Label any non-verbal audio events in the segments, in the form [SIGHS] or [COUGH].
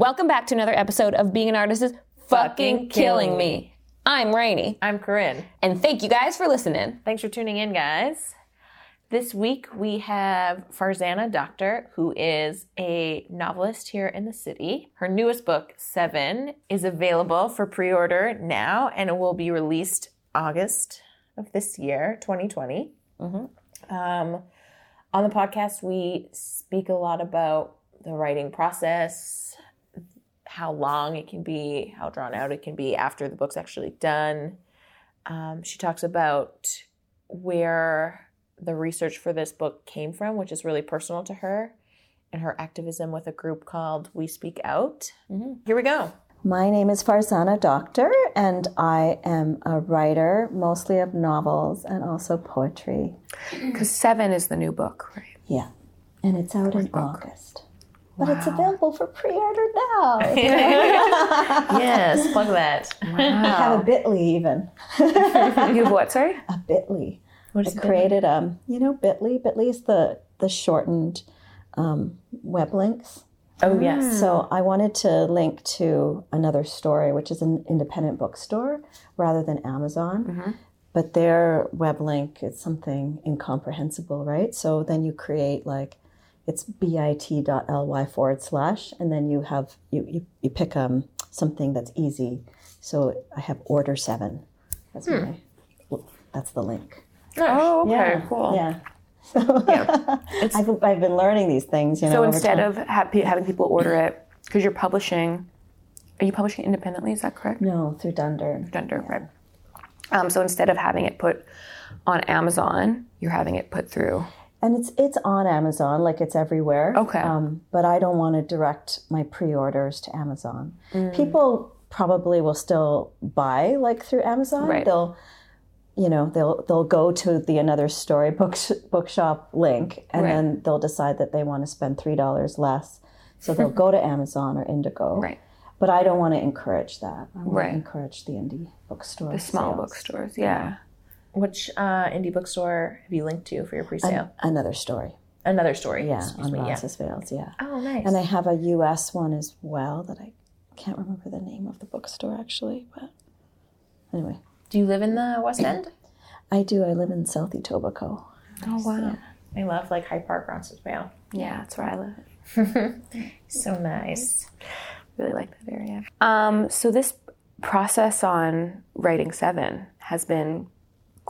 Welcome back to another episode of Being an Artist is Fucking Killing Me. I'm Rainey, I'm Corinne. and thank you guys for listening. Thanks for tuning in, guys. This week we have Farzana Doctor, who is a novelist here in the city. Her newest book, Seven, is available for pre order now and it will be released August of this year, 2020. Um, on the podcast, we speak a lot about the writing process, how long it can be, how drawn out it can be after the book's actually done. Um, she talks about where the research for this book came from, which is really personal to her, and her activism with a group called We Speak Out. Here we go. My name is Farzana Doctor, and I am a writer, mostly of novels and also poetry. Because Seven is the new book, right? Yeah, and it's out in August. But it's available for pre-order now. [LAUGHS] [LAUGHS] yes, plug that. I have a Bitly even. [LAUGHS] you have what, sorry? A Bitly. What is it? created um, you know, Bitly. Bitly is the the shortened um, web links. Oh, yes. So I wanted to link to another story, which is an independent bookstore rather than Amazon. But their web link is something incomprehensible, right? So then you create like it's bit.ly forward slash, and then you have you you, you pick um something that's easy. So I have order seven. That's my that's the link. Oh, okay, yeah, cool. Yeah. Yeah. [LAUGHS] I've, I've been learning these things, you know. So instead of ha- having people order it, because you're publishing, are you publishing independently? Is that correct? no through Dundurn. Dundurn, right? Um, so instead of having it put on Amazon, you're having it put through. And it's it's on Amazon, like it's everywhere. Okay. Um, but I don't want to direct my pre-orders to Amazon. Mm. People probably will still buy like through Amazon. Right. They'll, you know, they'll they'll go to the another story book bookshop link, and Right. then they'll decide that they want to spend three dollars less. So they'll go to Amazon or Indigo. Right. But I don't want to encourage that. I want Right. to encourage the indie bookstores, The small sales. bookstores, yeah. Which uh, indie bookstore have you linked to for your pre-sale? Another story. Another story. Yeah, on me. Yeah. Roncesvalles. Yeah. Oh, nice. And I have a US one as well that I can't remember the name of the bookstore actually, but anyway, Do you live in the West End? [CLEARS THROAT] I do. I live in South Etobicoke. Oh wow. I love like High Park, Roncesvalles. Yeah, that's where I live. [LAUGHS] So nice. Really like that area. Um, so this process on writing Seven has been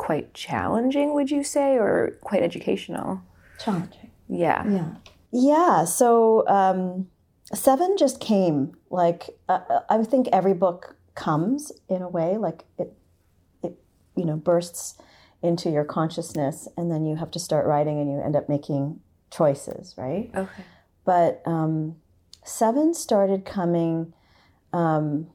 quite challenging, would you say, or quite educational? Challenging. Yeah. Yeah. Yeah. So um, seven just came. Like uh, I think every book comes in a way. Like it, it you know bursts into your consciousness, and then you have to start writing, and you end up making choices, right? Okay. but um, seven started coming um,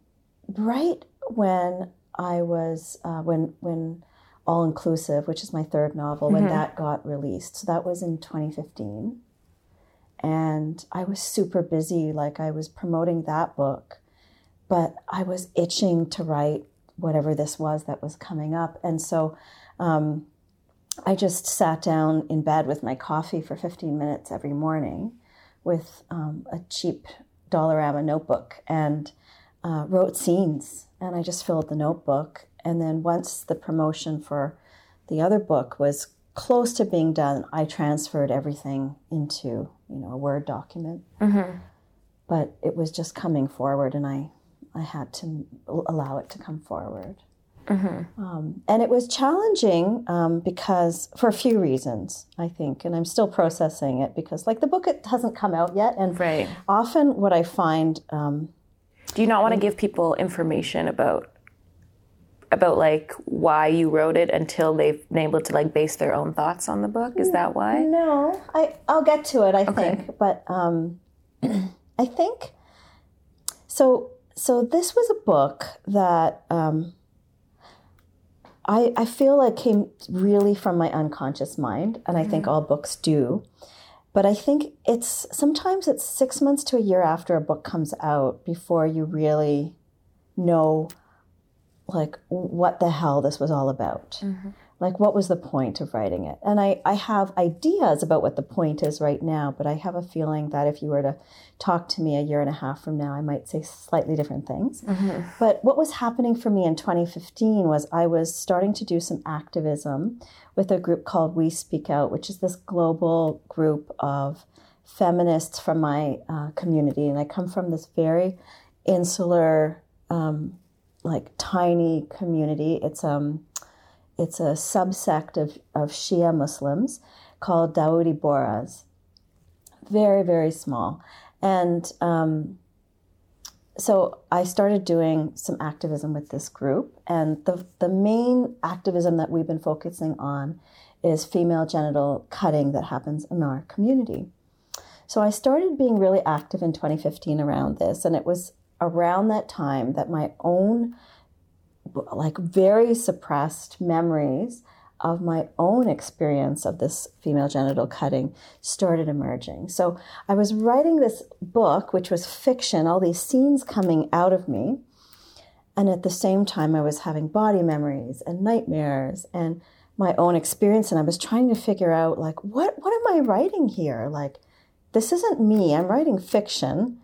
right when I was uh, when when All Inclusive, which is my third novel, when that got released. So that was in 2015, and I was super busy. Like I was promoting that book, but I was itching to write whatever this was that was coming up, and so. Um, I just sat down in bed with my coffee for 15 minutes every morning with um, a cheap Dollarama notebook and uh, wrote scenes. And I just filled the notebook. And then once the promotion for the other book was close to being done, I transferred everything into you know a Word document. But it was just coming forward, and I I had to allow it to come forward. Um, and it was challenging um, because for a few reasons, I think, and I'm still processing it because, like, the book it hasn't come out yet, and Right. often what I find, um, Do you not want to give people information about about like why you wrote it until they've been able to like base their own thoughts on the book? Is that why? no, I I'll get to it, I think, but um, [CLEARS THROAT] I think so. So this was a book that um, I I feel like came really from my unconscious mind, and I think all books do. But I think it's sometimes it's six months to a year after a book comes out before you really know like what the hell this was all about. Like, what was the point of writing it? And I, I have ideas about what the point is right now, but I have a feeling that if you were to talk to me a year and a half from now, I might say slightly different things. But what was happening for me in 2015 was I was starting to do some activism with a group called We Speak Out, which is this global group of feminists from my uh, community. And I come from this very insular, um, like tiny community. It's um, it's a subsect of, of Shia Muslims called Dawoodi Bohras. Very, very small. And um, so I started doing some activism with this group. And the, the main activism that we've been focusing on is female genital cutting that happens in our community. So I started being really active in 2015 around this. And it was around that time that my own like very suppressed memories of my own experience of this female genital cutting started emerging. So I was writing this book, which was fiction, all these scenes coming out of me. And at the same time, I was having body memories and nightmares and my own experience. And I was trying to figure out, like, what, what am I writing here? Like, this isn't me. I'm writing fiction,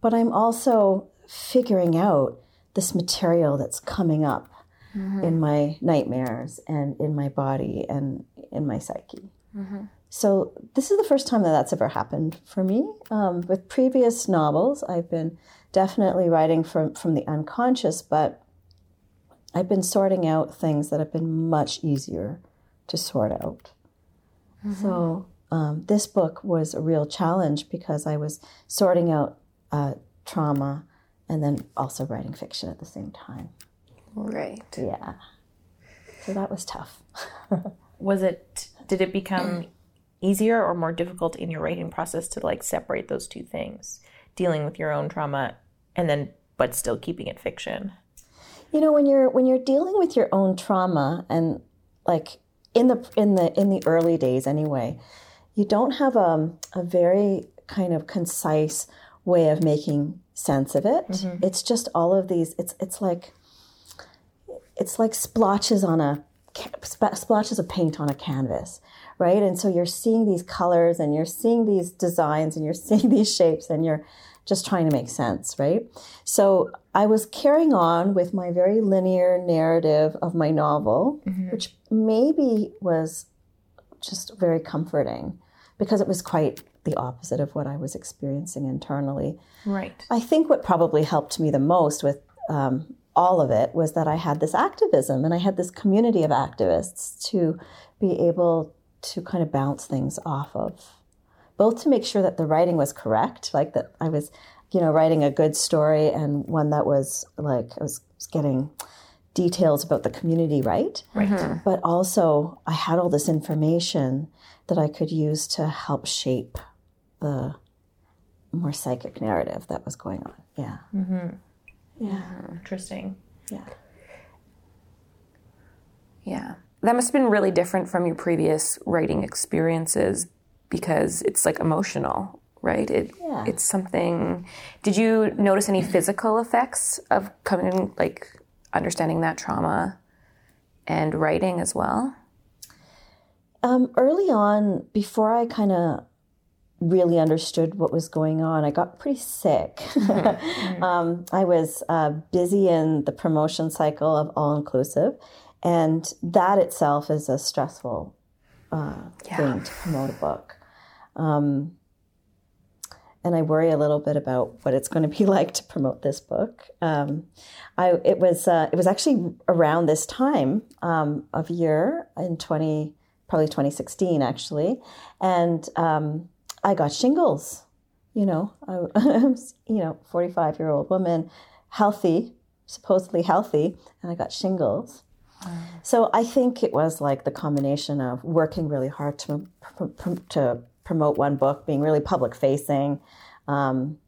but I'm also figuring out this material that's coming up mm-hmm. in my nightmares and in my body and in my psyche. Mm-hmm. So this is the first time that that's ever happened for me. Um, with previous novels, I've been definitely writing from from the unconscious, but I've been sorting out things that have been much easier to sort out. Mm-hmm. So um, this book was a real challenge because I was sorting out uh, trauma and then also writing fiction at the same time. Right. Yeah. So that was tough. [LAUGHS] was it, did it become easier or more difficult in your writing process to like separate those two things, dealing with your own trauma and then, but still keeping it fiction? You know, when you're, when you're dealing with your own trauma and like in the, in the, in the early days anyway, you don't have a, a very kind of concise way of making sense of it. Mm-hmm. It's just all of these. It's it's like it's like splotches on a splotches of paint on a canvas, right? And so you're seeing these colors and you're seeing these designs and you're [LAUGHS] seeing these shapes and you're just trying to make sense, right? So I was carrying on with my very linear narrative of my novel, mm-hmm. which maybe was just very comforting because it was quite the opposite of what I was experiencing internally. Right. I think what probably helped me the most with um, all of it was that I had this activism and I had this community of activists to be able to kind of bounce things off of, both to make sure that the writing was correct, like that I was, you know, writing a good story and one that was like I was getting details about the community right. Right. Mm-hmm. But also I had all this information that I could use to help shape the more psychic narrative that was going on. Yeah. Mm-hmm. Yeah. Interesting. Yeah. Yeah. That must have been really different from your previous writing experiences because it's like emotional, right? It, yeah. It's something. Did you notice any physical effects of coming, like understanding that trauma and writing as well? Um, early on, before I kind of really understood what was going on. I got pretty sick. Mm-hmm. [LAUGHS] um, I was uh, busy in the promotion cycle of All Inclusive, and that itself is a stressful uh, yeah. thing to promote a book. Um, and I worry a little bit about what it's going to be [LAUGHS] like to promote this book. Um, I it was uh, it was actually around this time um, of year in twenty probably twenty sixteen actually, and um, I got shingles. You know, [LAUGHS] I, was, you know, 45 year old woman, healthy, supposedly healthy, and I got shingles. So I think it was like the combination of working really hard to to promote one book, being really public facing, um,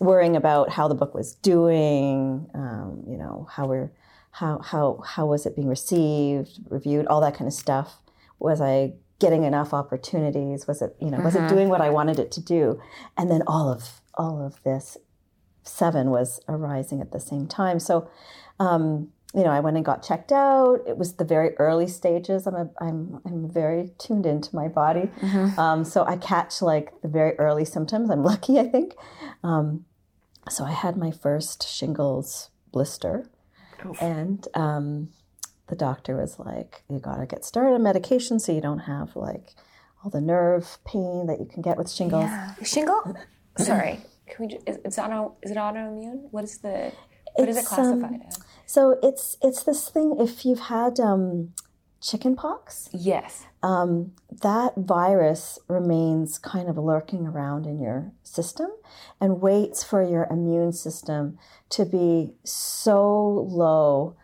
worrying about how the book was doing, um, you know, how we're how how how was it being received, reviewed, all that kind of stuff. Was I getting enough opportunities? Was it, you know, mm-hmm. was it mm-hmm. doing what I wanted it to do? And then all of all of this seven was arising at the same time. So um, you know, I went and got checked out. It was the very early stages. I'm a, I'm I'm very tuned into my body, um, so I catch like the very early symptoms. I'm lucky, I think. Um, so I had my first shingles blister, and um, the doctor was like, "You got to get started on medication so you don't have like all the nerve pain that you can get with shingles." Yeah. Shingle? Sorry. Can we? Is, it's auto, is it autoimmune? What is the? What is it It's, um, classified as? So it's it's this thing. If you've had um, chicken pox, Yes. um, that virus remains kind of lurking around in your system and waits for your immune system to be so low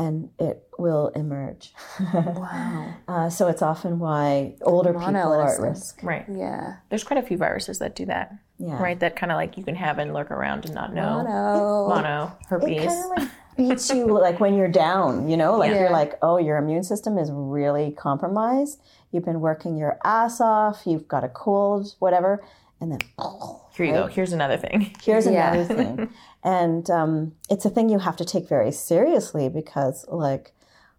and it will emerge. Wow. [LAUGHS] uh, so it's often why older people Mono, in a are at risk. Right. Yeah. There's quite a few viruses that do that. Yeah. Right. That kind of like you can have and lurk around and not know. Mono. Mono, It herpes. kind of like beats you like when you're down, you know, like Yeah. you're like, oh, your immune system is really compromised. You've been working your ass off. You've got a cold, whatever, and then oh, [LAUGHS] Here you go. Here's another thing. Here's Yeah. another [LAUGHS] thing. and um, it's a thing you have to take very seriously because, like,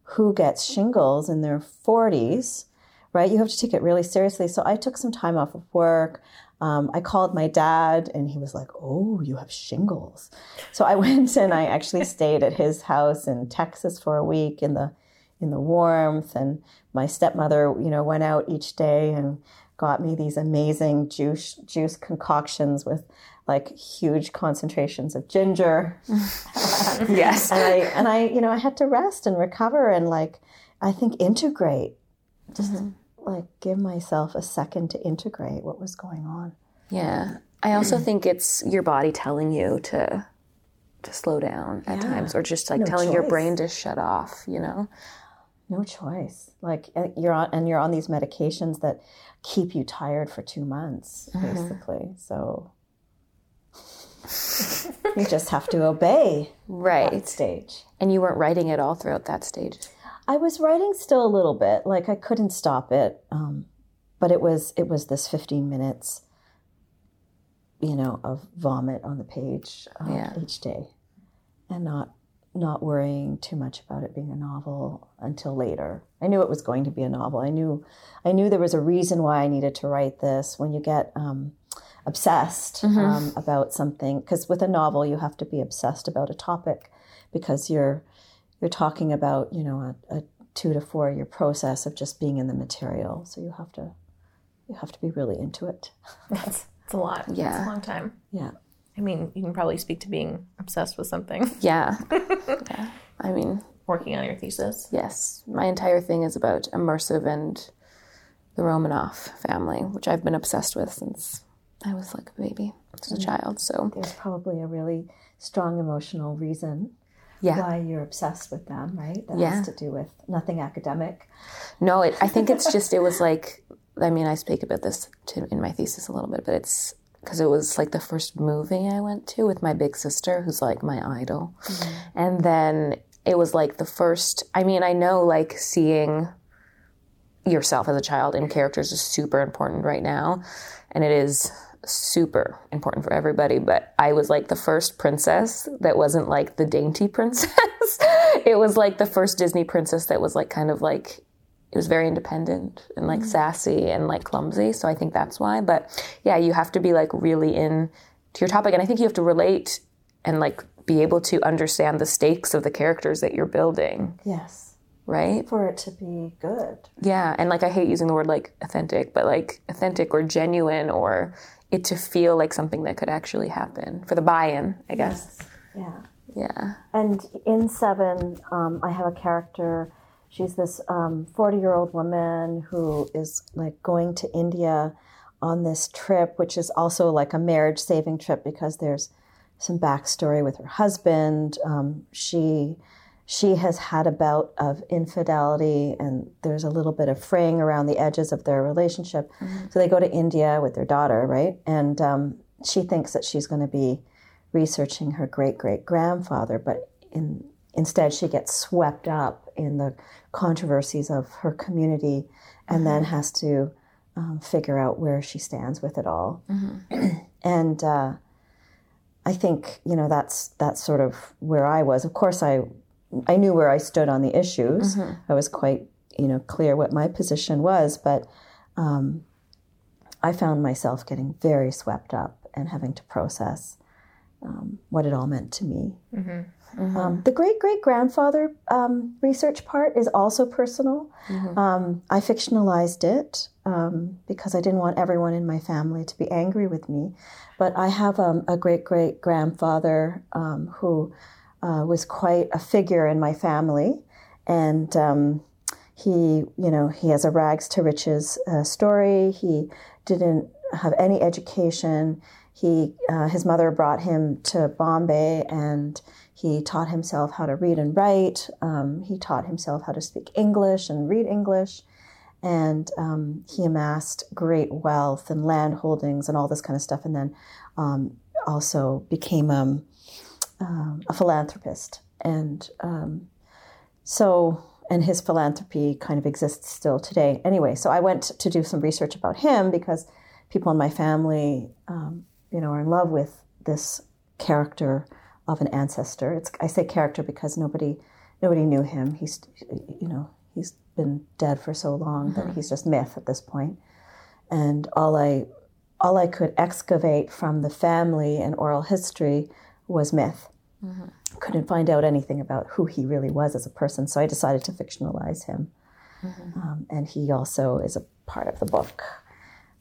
who gets shingles in their 40s, right? You have to take it really seriously. So I took some time off of work. Um, I called my dad and he was like, Oh, you have shingles. So I [LAUGHS] went and I actually stayed at his house in Texas for a week in the in the warmth and my stepmother, you know, went out each day and got me these amazing juice juice concoctions with like huge concentrations of ginger. [LAUGHS] Yes. and I and I, you know, I had to rest and recover and like I think integrate. Just like give myself a second to integrate what was going on. Yeah. I also [CLEARS THROAT] think it's your body telling you to to slow down at times or just like No telling your brain to shut off, you know? No choice. Like uh, you're on and you're on these medications that keep you tired for 2 months basically. So [LAUGHS] you just have to obey Right. stage. And you weren't writing at all throughout that stage. I was writing still a little bit, like I couldn't stop it, um, but it was it was this fifteen minutes, you know, of vomit on the page uh, Yeah. each day, and not not worrying too much about it being a novel until later. I knew it was going to be a novel. I knew I knew there was a reason why I needed to write this. When you get um, obsessed um, about something, because with a novel you have to be obsessed about a topic, because you're you're talking about you know a, a two to four year process of just being in the material so you have to you have to be really into it [LAUGHS] That's it's a lot. It's Yeah. a long time. yeah I mean, you can probably speak to being obsessed with something, [LAUGHS] Yeah. [LAUGHS] yeah. I mean, working on your thesis. yes. My entire thing is about immersive and the Romanov family, which I've been obsessed with since I was like a baby, as a mm. child. So, there's probably a really strong emotional reason yeah. why you're obsessed with them right that Yeah. has to do with nothing academic No, it, I think it's [LAUGHS] just, it was like, I mean, I speak about this to, in my thesis a little bit, but it's because it was like the first movie I went to with my big sister, who's like my idol. Mm-hmm. And then it was like the first, I mean, I know like seeing yourself as a child in characters is super important right now. And it is super important for everybody. But I was like the first princess that wasn't like the dainty [LAUGHS] princess. it was like the first Disney princess that was like kind of like it was very independent and like sassy and like clumsy. So I think that's why. But yeah, you have to be like really in to your topic. And I think you have to relate and like be able to understand the stakes of the characters that you're building, yes right? for it to be good Yeah. And like I hate using the word like authentic, but like authentic or genuine or it to feel like something that could actually happen for the buy in, I guess. yeah Yeah. And in Seven, um, I have a character. She's this 40 year old woman who is like going to India on this trip, which is also like a marriage saving trip because there's some backstory with her husband. Um, she she has had a bout of infidelity, and there's a little bit of fraying around the edges of their relationship. So they go to India with their daughter, right? And um, she thinks that she's going to be researching her great great grandfather, but in, instead she gets swept up in the controversies of her community and then has to um, figure out where she stands with it all. [CLEARS THROAT] and uh, I think you know that's that's sort of where I was. Of course, I I knew where I stood on the issues. I was quite, you know, clear what my position was, but um, I found myself getting very swept up and having to process um, what it all meant to me. Um, the great great grandfather um, research part is also personal. Um, I fictionalized it um, because I didn't want everyone in my family to be angry with me. But I have um, a great great grandfather um, who uh, was quite a figure in my family, and um, he, you know, he has a rags to riches uh, story. He didn't have any education. He, uh, his mother brought him to Bombay, and he taught himself how to read and write. Um, he taught himself how to speak English and read English, and um, he amassed great wealth and land holdings and all this kind of stuff. And then um, also became um, um, a philanthropist, and um, so and his philanthropy kind of exists still today. Anyway, so I went to do some research about him because people in my family, you know, are in love with this character of an ancestor. It's I say character because nobody nobody knew him. He's you know he's been dead for so long that he's just myth at this point. And all I all I could excavate from the family and oral history was myth. Couldn't find out anything about who he really was as a person, so I decided to fictionalize him. Um, and he also is a part of the book.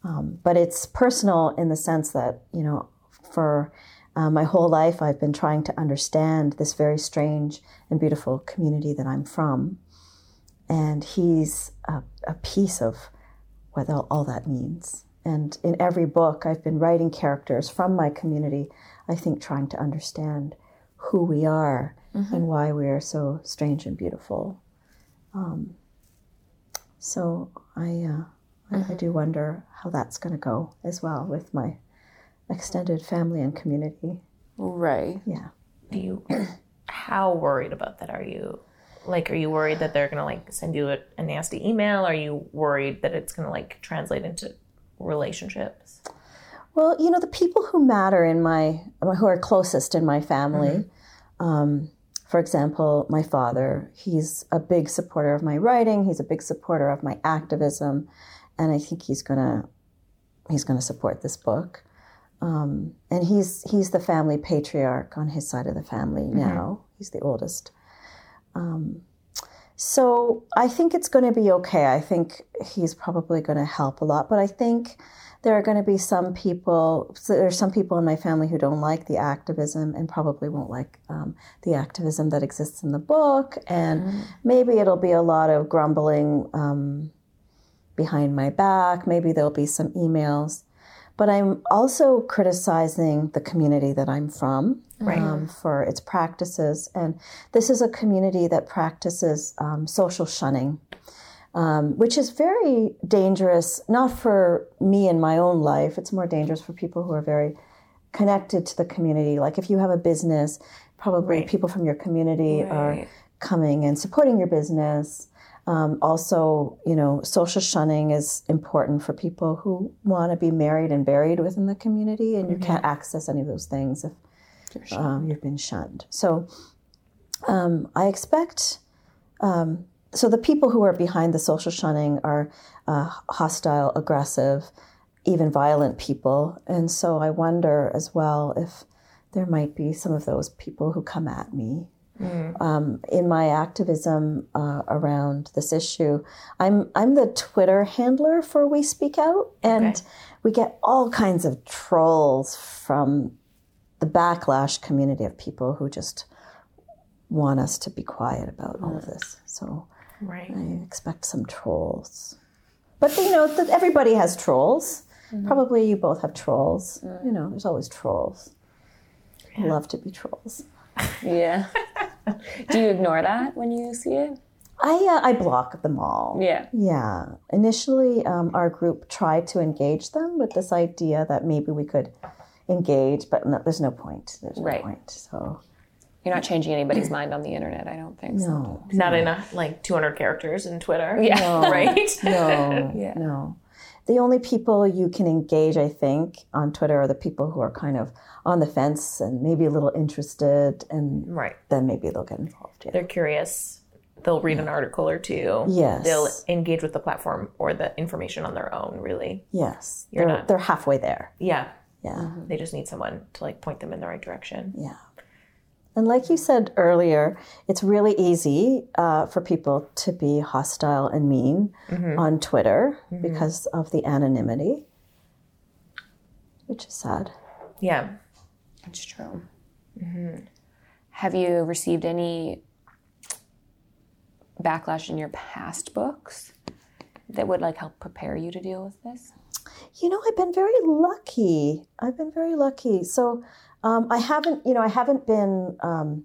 Um, but it's personal in the sense that, you know, for uh, my whole life, I've been trying to understand this very strange and beautiful community that I'm from. And he's a, a piece of what all, all that means. And in every book, I've been writing characters from my community, I think trying to understand who we are and why we are so strange and beautiful. Um, so I, uh, I, I do wonder how that's going to go as well with my extended family and community. Right. Yeah. Do you? How worried about that are you? Like, are you worried that they're gonna like send you a, a nasty email? Are you worried that it's gonna like translate into relationships? Well, you know, the people who matter in my, who are closest in my family, um, for example, my father, he's a big supporter of my writing. He's a big supporter of my activism. And I think he's gonna, he's gonna support this book. Um, and he's, he's the family patriarch on his side of the family now. He's the oldest. Um, so I think it's going to be okay. I think he's probably going to help a lot. But I think there are going to be some people, so are some people in my family who don't like the activism and probably won't like um, the activism that exists in the book. And maybe it'll be a lot of grumbling um, behind my back. Maybe there'll be some emails. But I'm also criticizing the community that I'm from um, for its practices. And this is a community that practices um, social shunning um, which is very dangerous, not for me in my own life. It's more dangerous for people who are very connected to the community. Like if you have a business, probably people from your community are coming and supporting your business. Um, also, you know, social shunning is important for people who want to be married and buried within the community, and you can't access any of those things if um, you've been shunned. So, um, I expect um, so the people who are behind the social shunning are uh, hostile, aggressive, even violent people. And so I wonder as well if there might be some of those people who come at me. Um, in my activism uh, around this issue, I'm I'm the Twitter handler for We Speak Out, and Okay. we get all kinds of trolls from the backlash community of people who just want us to be quiet about all of this. So Right. I expect some trolls. But you know, th- everybody has trolls. Probably you both have trolls. You know, there's always trolls. I love to be trolls. [LAUGHS] Yeah. Do you ignore that when you see it? I uh, I block them all. Yeah. Yeah. Initially, um, our group tried to engage them with this idea that maybe we could engage, but no, there's no point. There's no Right. point. So You're not changing anybody's mind on the internet, I don't think. So. no, Not enough like 200 characters in Twitter. Yeah. [LAUGHS] Right. no, [LAUGHS] Yeah. no. The only people you can engage, I think, on Twitter are the people who are kind of on the fence and maybe a little interested, and Right. then maybe they'll get involved. Yeah. They're curious. They'll read an article or two. Yes. They'll engage with the platform or the information on their own, really. Yes, You're they're not- they're halfway there. Yeah. Yeah, They just need someone to like point them in the right direction. yeah. And like you said earlier, it's really easy uh, for people to be hostile and mean mm-hmm. on Twitter mm-hmm. because of the anonymity, which is sad. Yeah. It's true. Mm-hmm. Have you received any backlash in your past books that would like help prepare you to deal with this? You know, I've been very lucky. I've been very lucky. So um, I haven't, you know, I haven't been um,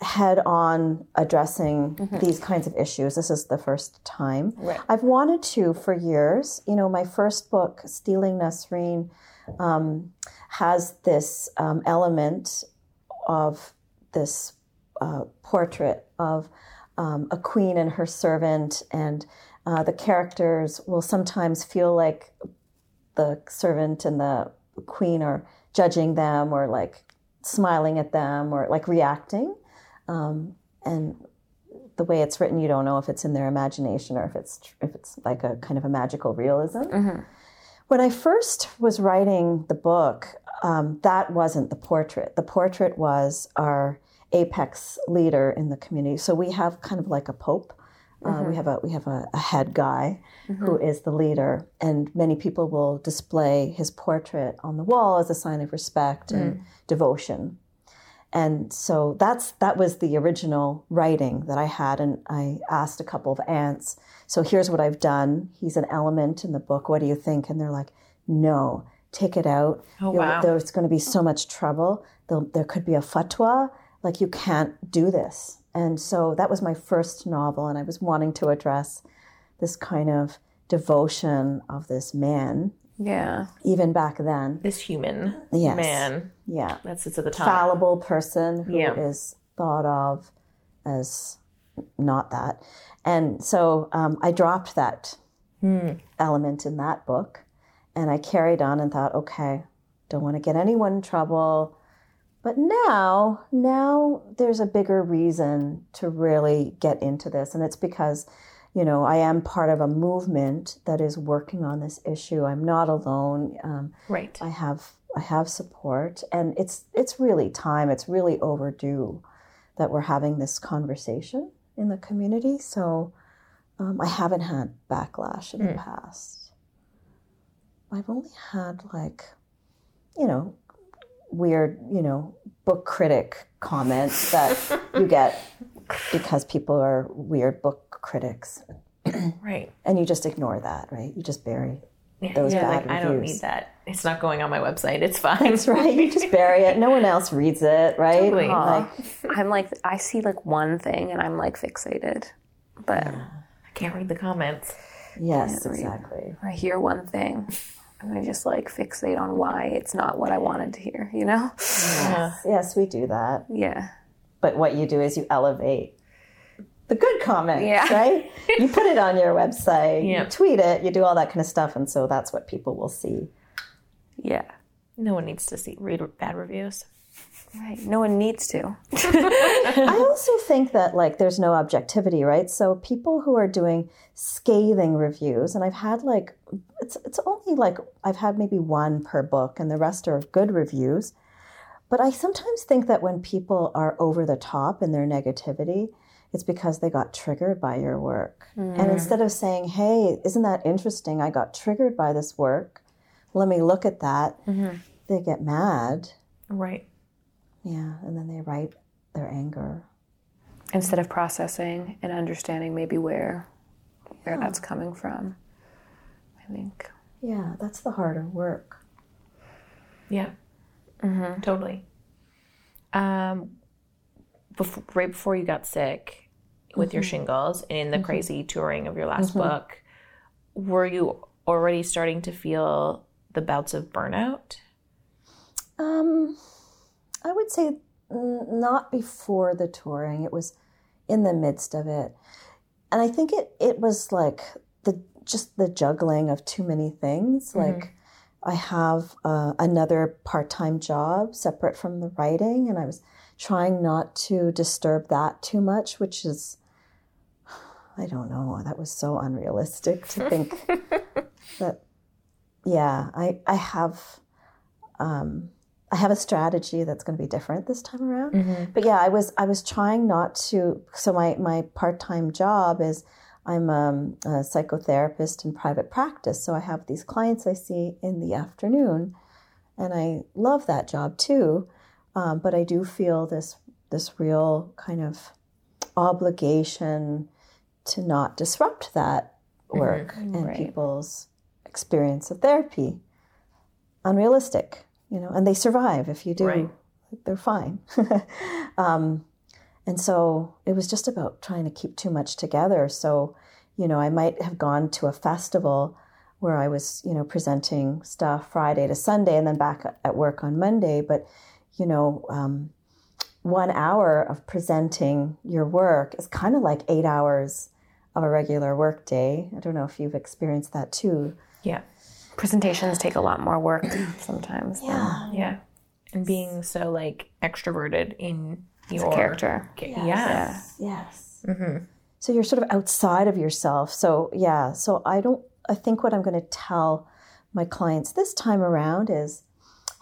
head on addressing these kinds of issues. This is the first time. Right. I've wanted to for years. You know, my first book, Stealing Nasreen, um, has this um, element of this uh, portrait of um, a queen and her servant, and uh, the characters will sometimes feel like the servant and the queen are judging them or like smiling at them or like reacting. Um, and the way it's written, you don't know if it's in their imagination or if it's if it's like a kind of a magical realism. When I first was writing the book, um, that wasn't the portrait. The portrait was our apex leader in the community. So we have kind of like a pope. Uh, we mm-hmm. have a we have a, a head guy who mm-hmm. is the leader, and many people will display his portrait on the wall as a sign of respect and mm. devotion. And so that's that was the original writing that I had, and I asked a couple of aunts. So here's what I've done. He's an element in the book. What do you think? And they're like, No, take it out. Oh, wow. There's going to be so much trouble. There'll, there could be a fatwa. Like you can't do this. And so that was my first novel, and I was wanting to address this kind of devotion of this man, Yeah. even back then. This human Yes. man Yeah that sits at the top. fallible person who is Yeah. thought of as not that. And so um, I dropped that element in that book and I carried on and thought, okay, don't want to get anyone in trouble. But now, now there's a bigger reason to really get into this. And it's because, you know, I am part of a movement that is working on this issue. I'm not alone. Um, Right. I have I have support, and it's it's really time. It's really overdue that we're having this conversation in the community. So um, I haven't had backlash in the past. I've only had like, you know, weird, you know, book critic comments that [LAUGHS] you get because people are weird book critics, Right. and you just ignore that, right? You just bury those yeah, bad like I don't reviews. need that. It's not going on my website. It's fine. That's right. You just bury it. No one else reads it, right? Totally. Like, I'm like, I see like one thing and I'm like fixated. But I can't read the comments. yes, exactly. I hear one thing and I just like fixate on why it's not what I wanted to hear, you know? Yes, we do that. Yeah. But what you do is you elevate the good comments, Yeah. right? [LAUGHS] You put it on your website, Yeah. you tweet it, you do all that kind of stuff, and so that's what people will see. Yeah. No one needs to see read bad reviews. Right. No one needs to. [LAUGHS] I also think that like there's no objectivity, right? So people who are doing scathing reviews, and I've had like it's it's only like I've had maybe one per book, and the rest are good reviews. But I sometimes think that when people are over the top in their negativity, it's because they got triggered by your work. And mm. instead of saying, "Hey, isn't that interesting? I got triggered by this work. Let me look at that," mm-hmm. they get mad. Right. Yeah, and then they write their anger. Instead of processing and understanding maybe where where that's coming from. I think. Yeah, that's the harder work. Yeah. Totally. Um, bef- right before you got sick with your shingles and in the crazy touring of your last book, were you already starting to feel the bouts of burnout? Um, I would say not before the touring. It was in the midst of it, and I think it it was like the just the juggling of too many things. Like I have uh, another part-time job separate from the writing, and I was trying not to disturb that too much, which is I don't know. That was so unrealistic to think [LAUGHS] that. Yeah, I I have. Um, I have a strategy that's going to be different this time around. But yeah, I was I was trying not to. So my my part time job is I'm um, a psychotherapist in private practice. So I have these clients I see in the afternoon, and I love that job too. Um, but I do feel this this real kind of obligation to not disrupt that work and Right. people's experience of therapy. Unrealistic, you know, and they survive if you do. Right. They're fine. [LAUGHS] um, and so it was just about trying to keep too much together. So, you know, I might have gone to a festival where I was, you know, presenting stuff Friday to Sunday and then back at work on Monday. But, you know, um, one hour of presenting your work is kind of like eight hours of a regular work day. I don't know if you've experienced that too. Yeah. Presentations take a lot more work [CLEARS THROAT] sometimes. than Yeah. And being so like extroverted in your character. Yeah. Yes. Mm-hmm. So you're sort of outside of yourself. So yeah. So I don't. I think what I'm going to tell my clients this time around is,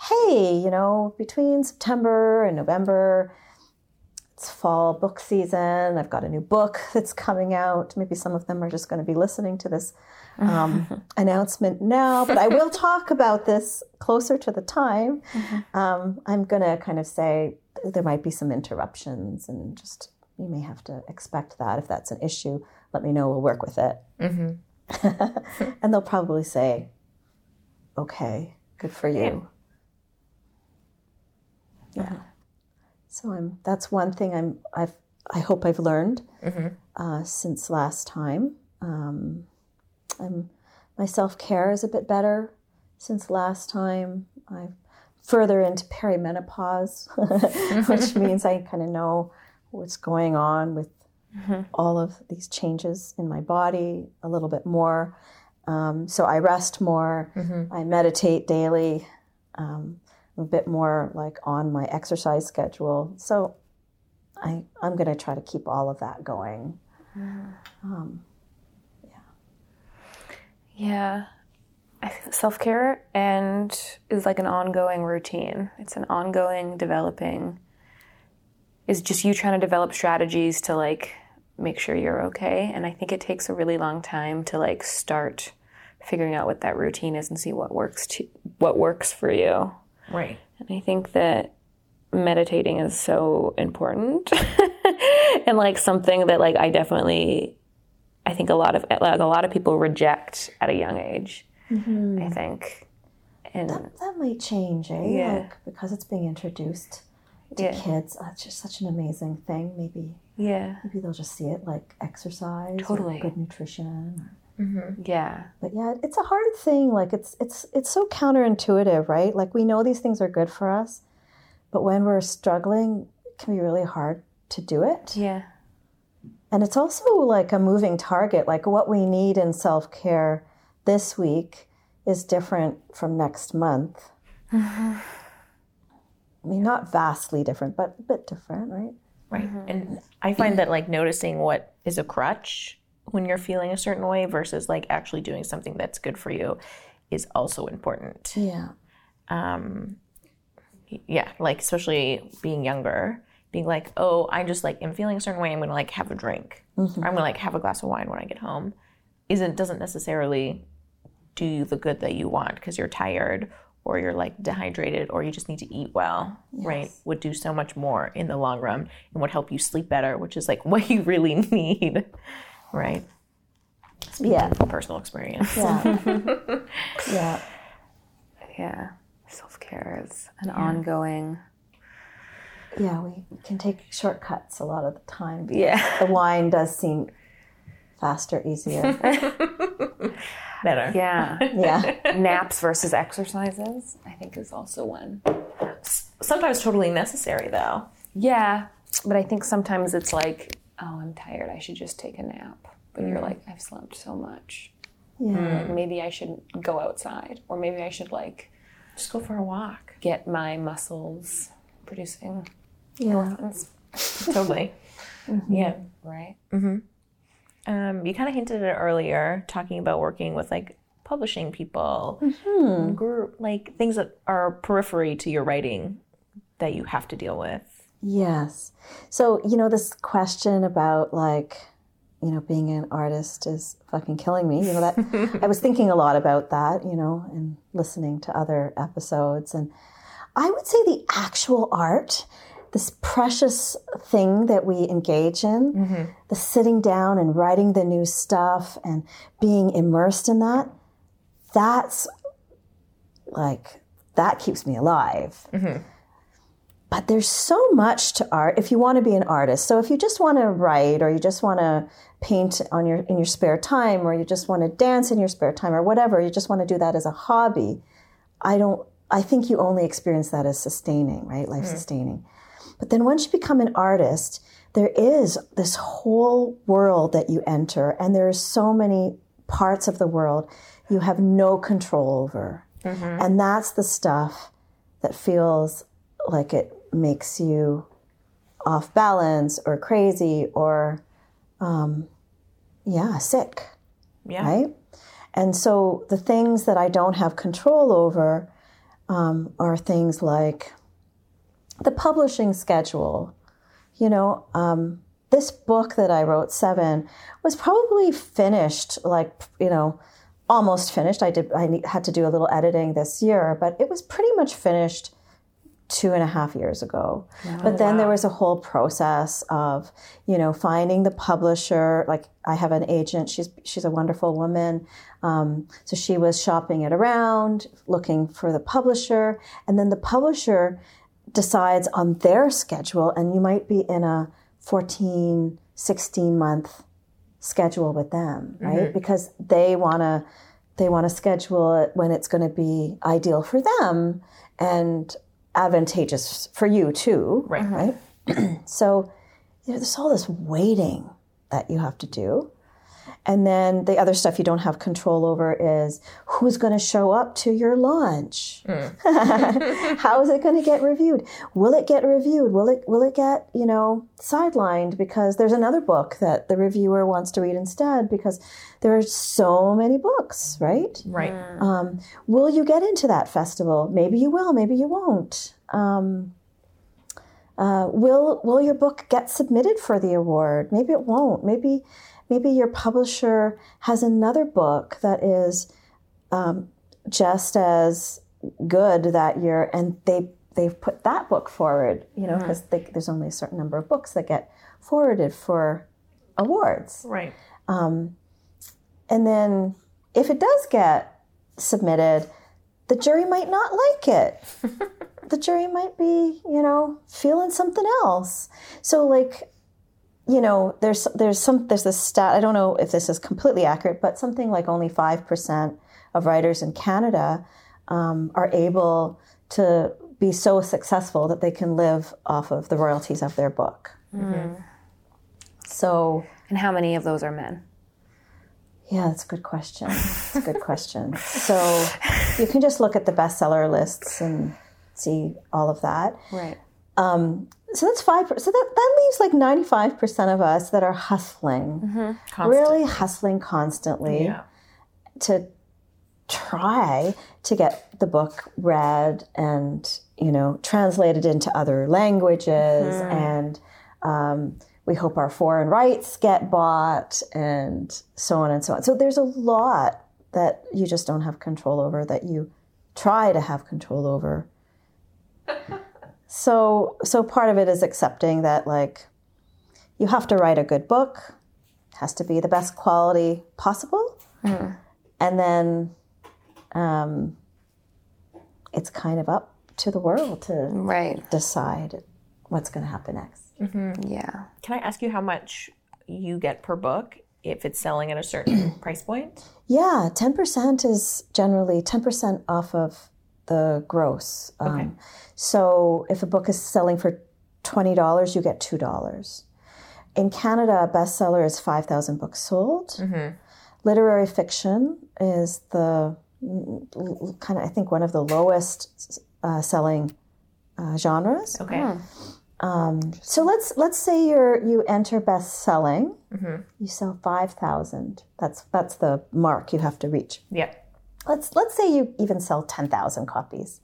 hey, you know, between September and November, it's fall book season. I've got a new book that's coming out. Maybe some of them are just going to be listening to this um, [LAUGHS] announcement now, but I will talk about this closer to the time. Um, I'm going to kind of say there might be some interruptions and just you may have to expect that. If that's an issue, let me know. We'll work with it. [LAUGHS] and they'll probably say, okay, good for you. Yeah. So I'm. That's one thing I'm. I've. I hope I've learned uh, since last time. Um, I'm. My self care is a bit better since last time. I'm further into perimenopause, [LAUGHS] which means I kind of know what's going on with all of these changes in my body a little bit more. Um, so I rest more. I meditate daily. Um, a bit more like on my exercise schedule. So I, I'm going to try to keep all of that going. Mm-hmm. Um, yeah. I think self care and is like an ongoing routine. It's an ongoing developing. Is just you trying to develop strategies to like make sure you're okay. And I think it takes a really long time to like start figuring out what that routine is and see what works to what works for you. Right. And I think that meditating is so important [LAUGHS] and like something that like I definitely I think a lot of like a lot of people reject at a young age. I think. And That, that might change, eh? Yeah. Like, because it's being introduced to Yeah. kids. Oh, it's just such an amazing thing. Maybe yeah. maybe they'll just see it like exercise, or Totally. good nutrition. Mm-hmm. Yeah. But yeah, it's a hard thing. Like it's it's it's so counterintuitive, right? Like we know these things are good for us, but when we're struggling, it can be really hard to do it. Yeah. And it's also like a moving target. Like what we need in self care this week is different from next month. Mm-hmm. I mean, not vastly different, but a bit different, right? Right. Mm-hmm. And I find that like noticing what is a crutch when you're feeling a certain way versus like actually doing something that's good for you is also important. Yeah. Um, yeah, like especially being younger, being like, oh, I just like am feeling a certain way. I'm gonna like have a drink, or I'm gonna like have a glass of wine when I get home. Isn't doesn't necessarily do you the good that you want because you're tired or you're like dehydrated or you just need to eat well, right? Would do so much more in the long run and would help you sleep better, which is like [LAUGHS] what you really need, right? Yeah. From personal experience. Yeah. [LAUGHS] yeah. Yeah. Self care is an ongoing. Yeah. We can take shortcuts a lot of the time. because Yeah. The wine does seem faster, easier. [LAUGHS] Better. Yeah. Yeah. [LAUGHS] Naps versus exercises, I think, is also one. Sometimes totally necessary though. Yeah. But I think sometimes it's like, oh, I'm tired. I should just take a nap. But you're like, I've slept so much. Yeah. Like, maybe I should go outside, or maybe I should like Just go for a walk. get my muscles producing Yeah. endorphins, [LAUGHS] Totally. Yeah. right? Mm-hmm. Um, you kind of hinted at it earlier, talking about working with like publishing people, group, like things that are periphery to your writing that you have to deal with. Yes. So, you know, this question about like, you know, being an artist is fucking killing me. You know, that I was thinking a lot about that, you know, and listening to other episodes. And I would say the actual art, this precious thing that we engage in, mm-hmm. the sitting down and writing the new stuff and being immersed in that, that's like, that keeps me alive. Mm-hmm. But there's so much to art if you want to be an artist. So if you just want to write or you just want to paint on your in your spare time or you just want to dance in your spare time or whatever, you just want to do that as a hobby. I don't I think you only experience that as sustaining, right? Life mm-hmm. sustaining. But then once you become an artist, there is this whole world that you enter and there are so many parts of the world you have no control over. Mm-hmm. And that's the stuff that feels like it makes you off balance or crazy or um, yeah sick Yeah. right? And so the things that i don't have control over um, are things like the publishing schedule. You know um, this book that i wrote seven was probably finished like you know almost finished. I did i had to do a little editing this year but it was pretty much finished two and a half years ago. But then there was a whole process of, you know, finding the publisher. Like I have an agent; she's she's a wonderful woman. Um, so she was shopping it around, looking for the publisher, and then the publisher decides on their schedule, and you might be in a 14, 16 month schedule with them, right? Because they want to they want to schedule it when it's going to be ideal for them and advantageous for you too, Right. right? Mm-hmm. [CLEARS THROAT] so you know, there's all this waiting that you have to do. And then the other stuff you don't have control over is who's going to show up to your launch? [LAUGHS] How is it going to get reviewed? Will it get reviewed? Will it will it get, you know, sidelined because there's another book that the reviewer wants to read instead because there are so many books, right? Right. Um, will you get into that festival? Maybe you will, maybe you won't. Um, uh, will will your book get submitted for the award? Maybe it won't. Maybe maybe your publisher has another book that is um, just as good that year, and they they've put that book forward. You know, because there's only a certain number of books that get forwarded for awards. Right. And then if it does get submitted, the jury might not like it. [LAUGHS] the jury might be, you know, feeling something else. So like, you know, there's there's some there's this stat, I don't know if this is completely accurate, but something like only 5% of writers in Canada um, are able to be so successful that they can live off of the royalties of their book. So And how many of those are men? yeah, that's a good question. It's a good question. So you can just look at the bestseller lists and see all of that. Right. So that's five. So that, that leaves like ninety five percent of us that are hustling, really hustling constantly Yeah. to try to get the book read and you know translated into other languages and um, we hope our foreign rights get bought and so on and so on. So there's a lot that you just don't have control over that you try to have control over [LAUGHS] so so part of it is accepting that like you have to write a good book it has to be the best quality possible and then um, it's kind of up to the world to Right. decide what's going to happen next. Yeah. Can I ask you how much you get per book if it's selling at a certain [CLEARS THROAT] price point? Yeah, 10% is generally 10% off of the gross. Um, Okay. So if a book is selling for $20, you get $2. In Canada, a bestseller is 5,000 books sold. literary fiction is the kind of I think one of the lowest uh, selling uh, genres. Okay. Um, so let's let's say you're you enter best selling. You sell five thousand. That's that's the mark you have to reach. Yeah. Let's let's say you even sell ten thousand copies.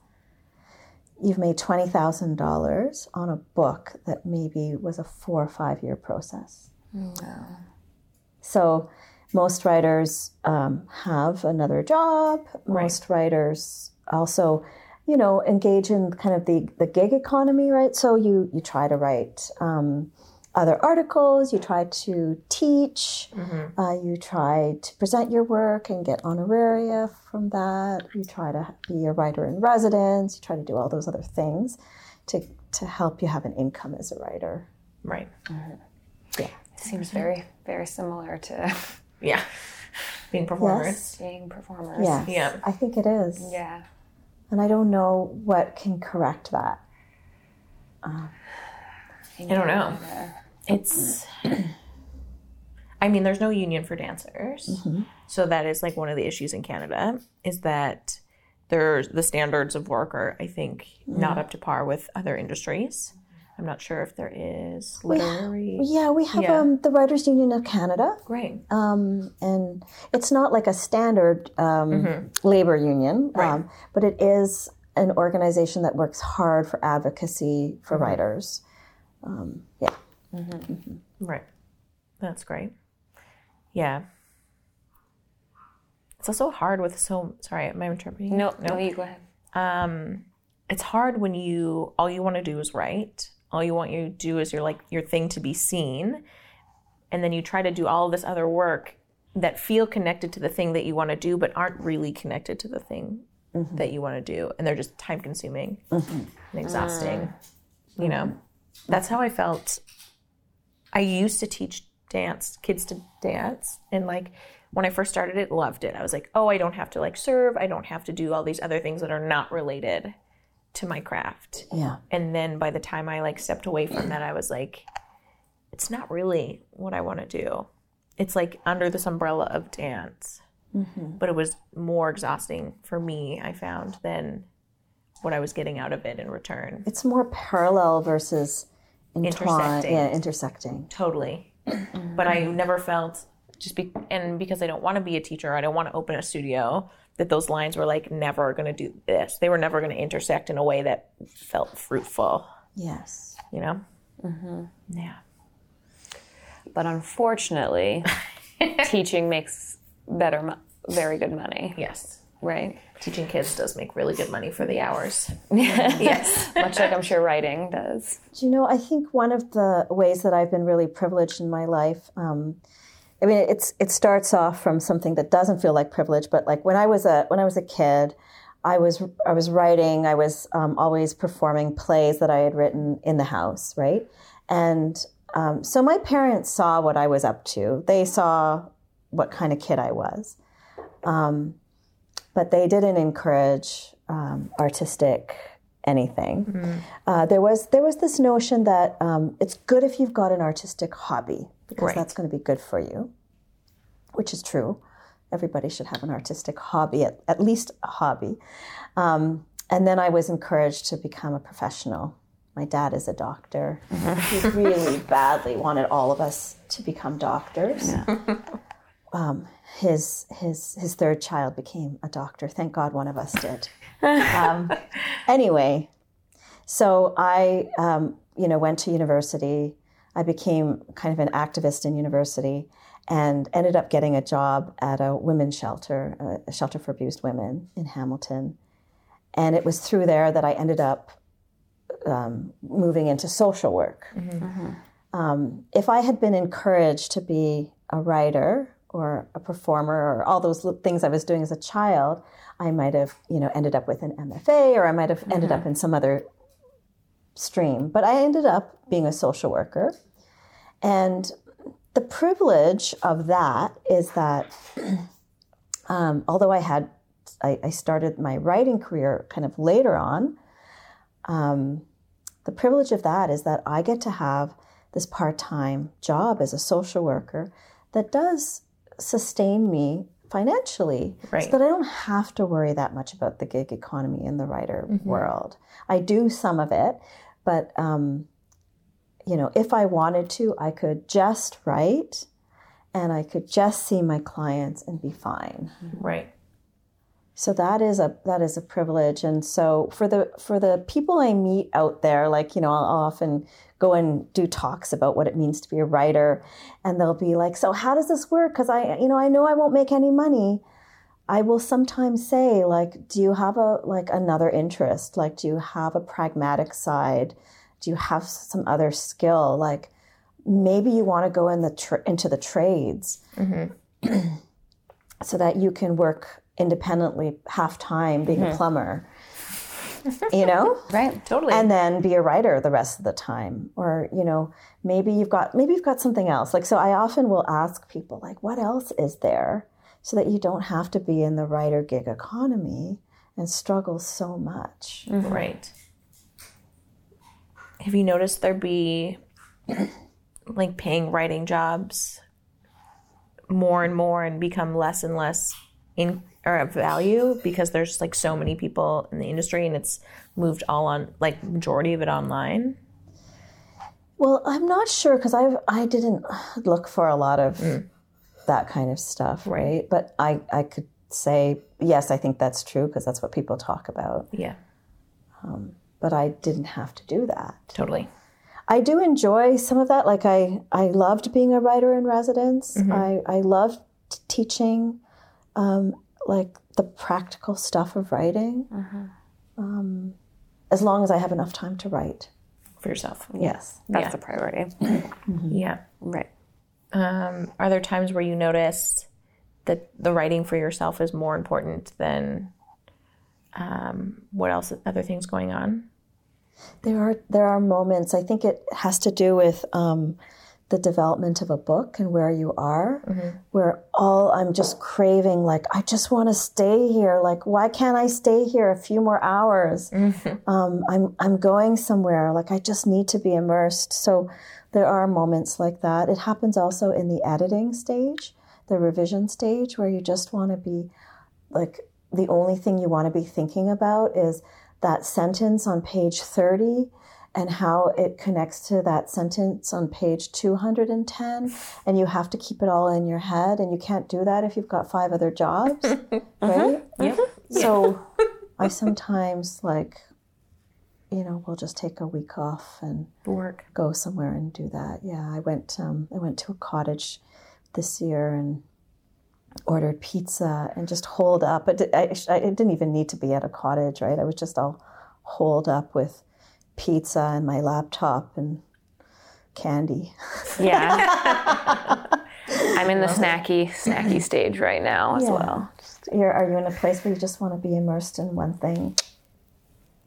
You've made twenty thousand dollars on a book that maybe was a four or five year process. Wow. So most writers um, have another job. Most writers also, you know, engage in kind of the, the gig economy, right? So you you try to write um, other articles, you try to teach, mm-hmm. uh, you try to present your work and get honoraria from that. You try to be a writer in residence. You try to do all those other things to to help you have an income as a writer. Right. Uh, it seems very, very similar to [LAUGHS] Yeah. Being performers. Yes. being performers. Yeah. Yeah. I think it is. Yeah. And I don't know what can correct that. Uh, I don't know. It's. I mean, there's no union for dancers, so that is like one of the issues in Canada. Is that there's the standards of work are, I think, not up to par with other industries. I'm not sure if there is literary. Yeah, we have Yeah. um, the Writers Union of Canada, Great. um, and it's not like a standard um, labor union, um, but it is an organization that works hard for advocacy for writers. Um, yeah. Mm-hmm. Mm-hmm. Right. That's great. Yeah. It's also hard with so. Sorry, am I interpreting? No, no, you go ahead. um, it's hard when you all you want to do is write. All you want you to do is your like your thing to be seen, and then you try to do all this other work that feel connected to the thing that you want to do, but aren't really connected to the thing mm-hmm. that you want to do, and they're just time consuming and exhausting. You know, that's how I felt. I used to teach dance, kids to dance, and like when I first started it, loved it. I was like, oh, I don't have to like serve. I don't have to do all these other things that are not related to my craft. Yeah. And then by the time I like stepped away from that, I was like, it's not really what I want to do. It's like under this umbrella of dance. Mm-hmm. But it was more exhausting for me, I found, than what I was getting out of it in return. It's more parallel versus entwined. Intersecting. Yeah, intersecting. Totally. [CLEARS THROAT] But I never felt just be and because I don't want to be a teacher, I don't want to open a studio, that those lines were like never going to do this. They were never going to intersect in a way that felt fruitful, Yes. you know? Mm-hmm. Yeah. But unfortunately, [LAUGHS] teaching makes better, mo- very good money, Yes. right? Teaching kids does make really good money for the hours. [LAUGHS] yes. [LAUGHS] Much like I'm sure writing does. Do you know, I think one of the ways that I've been really privileged in my life, um, I mean, it's it starts off from something that doesn't feel like privilege, but like when I was a when I was a kid, I was I was writing, I was um, always performing plays that I had written in the house, right? And um, so my parents saw what I was up to. They saw what kind of kid I was, um, but they didn't encourage um, artistic anything. Uh, there was there was this notion that um, it's good if you've got an artistic hobby because Right. that's going to be good for you, which is true. Everybody should have an artistic hobby, at, at least a hobby. Um, and then I was encouraged to become a professional. My dad is a doctor. He [LAUGHS] really badly wanted all of us to become doctors. [LAUGHS] Um, his his his third child became a doctor. Thank God one of us did. [LAUGHS] Um, anyway, so I um, you know went to university. I became kind of an activist in university and ended up getting a job at a women's shelter, a shelter for abused women in Hamilton. And it was through there that I ended up um, moving into social work. Um, if I had been encouraged to be a writer or a performer or all those things I was doing as a child, I might have, you know, ended up with an MFA or I might have ended up in some other stream. But I ended up being a social worker. And the privilege of that is that [CLEARS THROAT] um, although I had, I, I started my writing career kind of later on, um, the privilege of that is that I get to have this part time job as a social worker that does sustain me financially Right. so that I don't have to worry that much about the gig economy in the writer world. I do some of it, but um, you know, if I wanted to, I could just write and I could just see my clients and be fine. Right. So that is a that is a privilege, and so for the for the people I meet out there, like you know, I'll, often go and do talks about what it means to be a writer, and they'll be like, "So how does this work?" Because I, you know, I know I won't make any money. I will sometimes say, like, "Do you have a like another interest? Like, do you have a pragmatic side? Do you have some other skill? Like, maybe you want to go in the tr- into the trades." Mm-hmm. [CLEARS THROAT] so that you can work independently half time being a hmm. plumber you know [LAUGHS] Right. Totally. and then be a writer the rest of the time or you know maybe you've got maybe you've got something else like so i often will ask people like what else is there so that you don't have to be in the writer gig economy and struggle so much mm-hmm. Right. Have you noticed there be [CLEARS THROAT] like paying writing jobs more and more and become less and less in or of value because there's like so many people in the industry and it's moved all on like majority of it online? well i'm not sure because i i didn't look for a lot of mm. that kind of stuff right but i i could say yes i think that's true because that's what people talk about Yeah, um, but I didn't have to do that. totally. I do enjoy some of that. Like I, I loved being a writer in residence. Mm-hmm. I, I loved t- teaching, um, like the practical stuff of writing. Um, as long as I have enough time to write. For yourself. Yes. That's Yeah. the priority. [CLEARS THROAT] Yeah. Right. Um, are there times where you notice that the writing for yourself is more important than um, what else other things going on? There are there are moments. I think it has to do with um, the development of a book and where you are, where all I'm just craving. Like I just want to stay here. Like why can't I stay here a few more hours? [LAUGHS] Um, I'm I'm going somewhere. Like I just need to be immersed. So there are moments like that. It happens also in the editing stage, the revision stage, where you just want to be like the only thing you want to be thinking about is that sentence on page 30 and how it connects to that sentence on page 210 and you have to keep it all in your head and you can't do that if you've got five other jobs [LAUGHS] right so i sometimes like you know we'll just take a week off and Work. go somewhere and do that. Yeah, I went. Um, I went to a cottage this year and ordered pizza and just holed up. But I, I didn't even need to be at a cottage, right? I was just all holed up with pizza and my laptop and candy. [LAUGHS] Yeah. I'm in the snacky, snacky [CLEARS THROAT] stage right now as Yeah. well. You're, are you in a place where you just want to be immersed in one thing?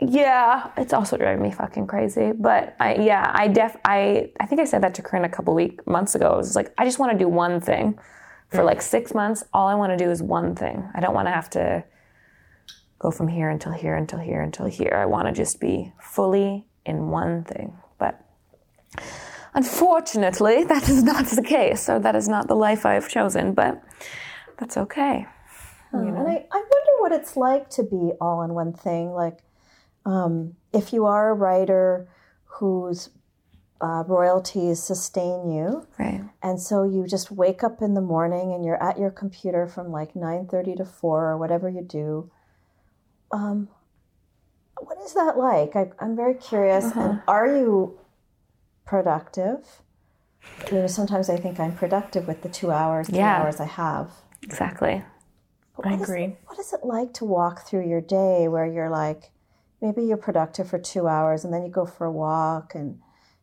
Yeah, it's also driving me fucking crazy. But I, yeah, I def, I, I think I said that to Corinne a couple week months ago. I was like, I just want to do one thing for like six months. All I want to do is one thing. I don't want to have to go from here until here until here until here. I want to just be fully in one thing. But unfortunately, [LAUGHS] that is not the case. So that is not the life I've chosen. But that's okay. And I, I wonder what it's like to be all in one thing. Like, um, if you are a writer whose uh, royalties sustain you, Right. and so you just wake up in the morning and you're at your computer from like 9.30 to 4 or whatever you do um, what is that like I, i'm very curious and are you productive you know sometimes i think i'm productive with the two hours three Yeah. hours i have Exactly. I what is- agree. what is it like to walk through your day where you're like, maybe you're productive for two hours and then you go for a walk and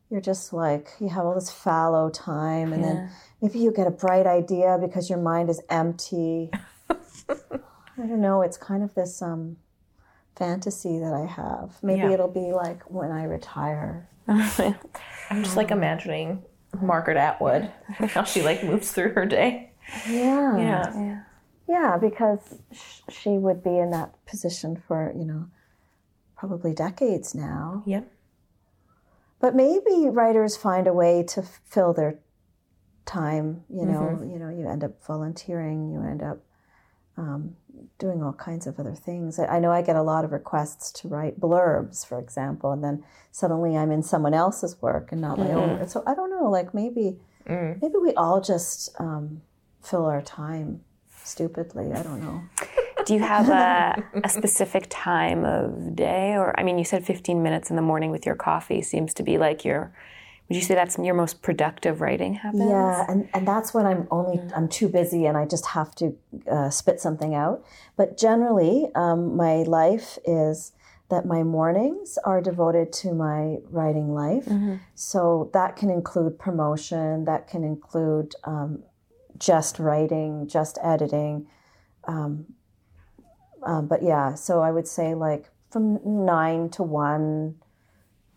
you're just like, you have all this fallow time and then maybe you get a bright idea because your mind is empty. [LAUGHS] I don't know. It's kind of this um, fantasy that I have. Maybe Yeah. it'll be like when I retire. [LAUGHS] I'm just like imagining Margaret Atwood, [LAUGHS] how she like moves through her day. Yeah. Yeah. Yeah, because sh- she would be in that position for, you know, probably decades now. Yep. But maybe writers find a way to fill their time. You know, mm-hmm. you know, you end up volunteering. You end up um, doing all kinds of other things. I, I know I get a lot of requests to write blurbs, for example, and then suddenly I'm in someone else's work and not my own. So I don't know. Like maybe, maybe we all just um, fill our time stupidly. I don't know. [LAUGHS] Do you have a, [LAUGHS] a specific time of day, or I mean, you said 15 minutes in the morning with your coffee seems to be like your. Would you say that's your most productive writing happens? Yeah, and, and that's when I'm only I'm too busy and I just have to uh, spit something out. But generally, um, my life is that my mornings are devoted to my writing life. So that can include promotion, that can include um, just writing, just editing. Um, um, but yeah, so I would say like from nine to one,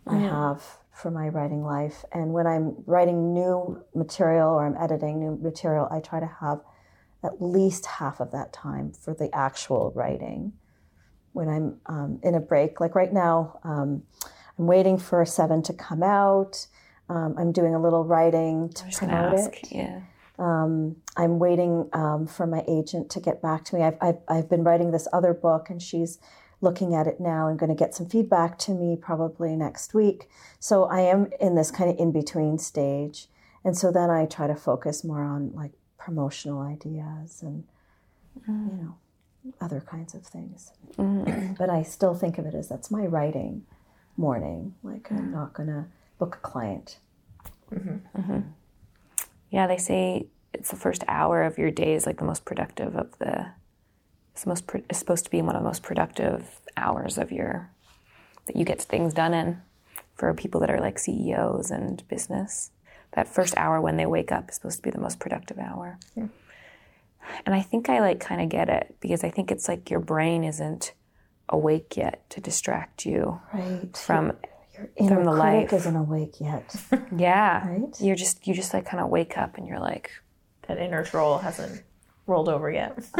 I have for my writing life. And when I'm writing new material or I'm editing new material, I try to have at least half of that time for the actual writing. When I'm um, in a break, like right now, um, I'm waiting for Seven to come out. Um, I'm doing a little writing to promote it. Yeah. Um, I'm waiting um, for my agent to get back to me. I've, I've, I've been writing this other book, and she's looking at it now and going to get some feedback to me probably next week. So I am in this kind of in between stage. And so then I try to focus more on like promotional ideas and, mm. you know, other kinds of things. Mm. [CLEARS THROAT] but I still think of it as that's my writing morning. Like I'm mm. not going to book a client. Mm-hmm. Mm-hmm. Yeah, they say it's the first hour of your day is like the most productive of the. It's most. Pro- it's supposed to be one of the most productive hours of your that you get things done in for people that are like CEOs and business. That first hour when they wake up is supposed to be the most productive hour. And I think I like kind of get it because I think it's like your brain isn't awake yet to distract you Right. from Your inner from the critic life. isn't awake yet. [LAUGHS] yeah. Right. You're just you just like kind of wake up and you're like That inner troll hasn't rolled over yet. [LAUGHS]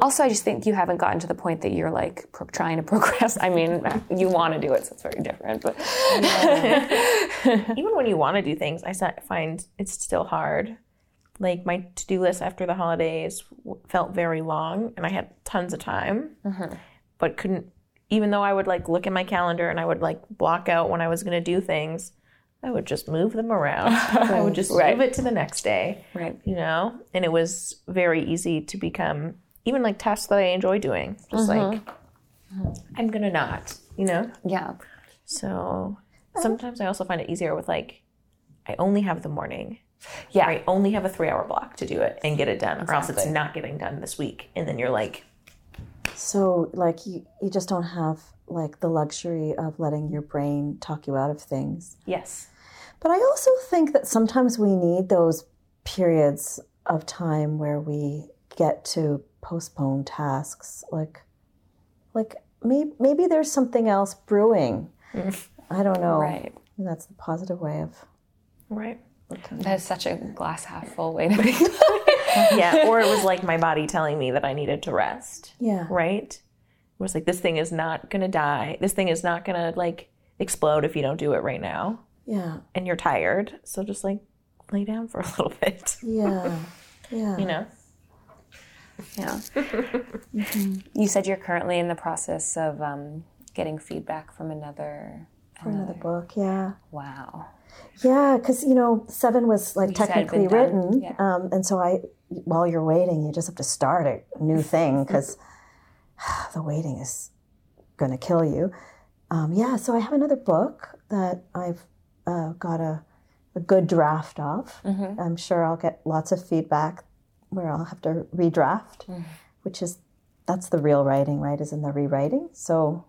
Also, I just think you haven't gotten to the point that you're like pro- trying to progress. I mean, you want to do it, so it's very different. But [LAUGHS] Even when you want to do things, I find it's still hard. Like my to do list after the holidays felt very long, and I had tons of time, mm-hmm. but couldn't. Even though I would like look at my calendar and I would like block out when I was going to do things, I would just move them around. I would just [LAUGHS] Right. move it to the next day. right, you know and it was very easy to become even like tasks that i enjoy doing. Just mm-hmm. like i'm gonna not you know? Yeah, so sometimes i also find it easier with like i only have the morning. Yeah, i only have a three hour block to do it and get it done or else it's not getting done this week. And then you're like So, like, you, you just don't have like the luxury of letting your brain talk you out of things. yes. But I also think that sometimes we need those periods of time where we get to postpone tasks. Like, like maybe, maybe there's something else brewing. Mm. I don't know. right. And that's the positive way of right looking. That is such a glass half full way to be. yeah or it was like my body telling me that i needed to rest Yeah. right it was like this thing is not gonna die this thing is not gonna like explode if you don't do it right now Yeah. and you're tired, so just like lay down for a little bit, Yeah. [LAUGHS] Yeah. you know. Yeah. [LAUGHS] You said you're currently in the process of um, getting feedback from another. For another book. Yeah. Wow. Yeah, because you know, seven was like You technically written, yeah. um, and so I, while you're waiting, you just have to start a new thing because [SIGHS] the waiting is going to kill you. Um, yeah, so I have another book that I've uh, got a, a good draft of. Mm-hmm. I'm sure I'll get lots of feedback where I'll have to redraft, Mm. which is that's the real writing, right? Is in the rewriting. So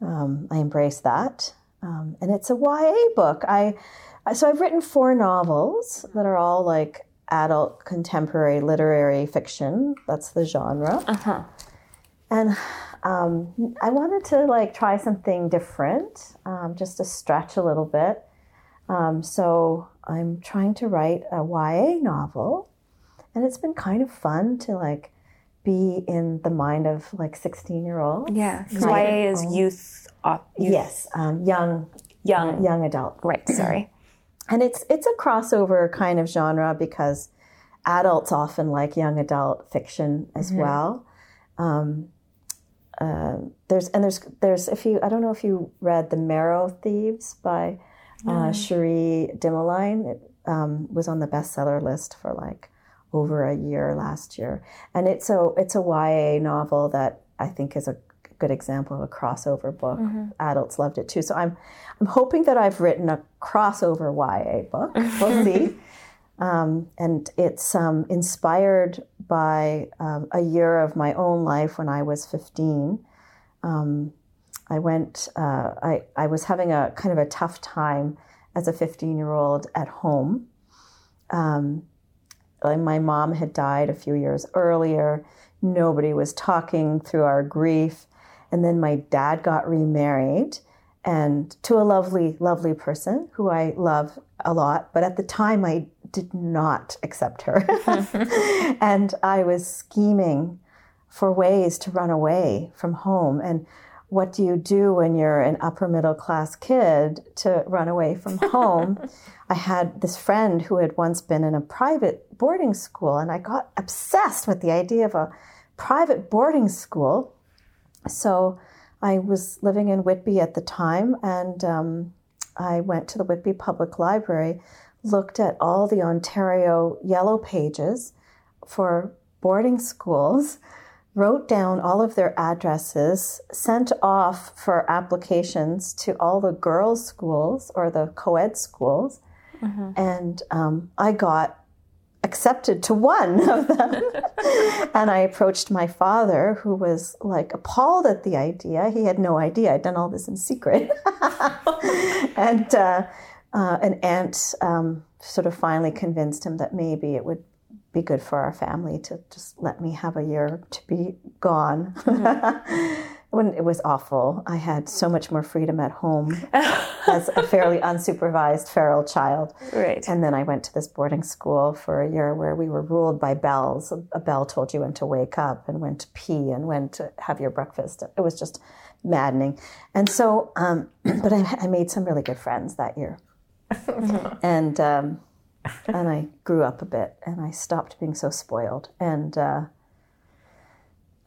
um, I embrace that, um, and it's a YA book. I so I've written four novels that are all like adult contemporary literary fiction. That's the genre. Uh huh. And um, I wanted to like try something different, um, just to stretch a little bit. Um, so I'm trying to write a YA novel, and it's been kind of fun to like be in the mind of like 16 year olds. Yeah. Because Right. YA is youth. au- youth Yes, um, young Young. young adult. Right. [CLEARS THROAT] Sorry. and it's it's a crossover kind of genre because adults often like young adult fiction as well. Um, uh, there's and there's there's if you I don't know if you read The Marrow Thieves by uh, Cherie Dimaline. It um, was on the bestseller list for like over a year last year, and it's a it's a YA novel that I think is a good example of a crossover book. Adults loved it too. So I'm I'm hoping that I've written a crossover YA book. We'll [LAUGHS] see. Um, and it's um, inspired by um, a year of my own life when I was 15. Um, I went, uh, I, I was having a kind of a tough time as a 15 year old at home. Um, my mom had died a few years earlier. Nobody was talking through our grief. And then my dad got remarried and to a lovely, lovely person who I love a lot. But at the time, I did not accept her. [LAUGHS] and I was scheming for ways to run away from home. And what do you do when you're an upper middle class kid to run away from [LAUGHS] home? I had this friend who had once been in a private boarding school, and I got obsessed with the idea of a private boarding school. So I was living in Whitby at the time, and um, I went to the Whitby Public Library, looked at all the Ontario yellow pages for boarding schools, wrote down all of their addresses, sent off for applications to all the girls' schools or the co ed schools, and um, I got accepted to one [LAUGHS] of them. [LAUGHS] and I approached my father, who was like appalled at the idea. He had no idea I'd done all this in secret. [LAUGHS] and uh, uh, an aunt um, sort of finally convinced him that maybe it would be good for our family to just let me have a year to be gone. [LAUGHS] when it was awful, I had so much more freedom at home [LAUGHS] as a fairly unsupervised feral child. Right. And then I went to this boarding school for a year where we were ruled by bells. A- A bell told you when to wake up and when to pee and when to have your breakfast. It was just maddening. And so, um, [CLEARS THROAT] but I, I made some really good friends that year. and um, and I grew up a bit and I stopped being so spoiled. And uh,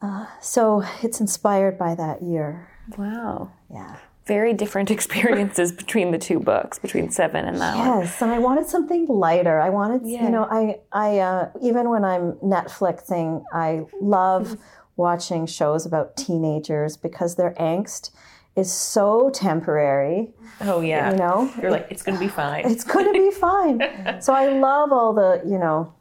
uh, so it's inspired by that year. Wow. Yeah. Very different [LAUGHS] experiences between the two books, between Seven and that one. Yes, and I wanted something lighter. I wanted, Yeah. you know, I, I, uh, even when I'm Netflixing, I love [LAUGHS] watching shows about teenagers because their angst is so temporary. Oh yeah. You know, You're like, it's gonna be fine. it's going to be fine. [LAUGHS] so I love all the, you know,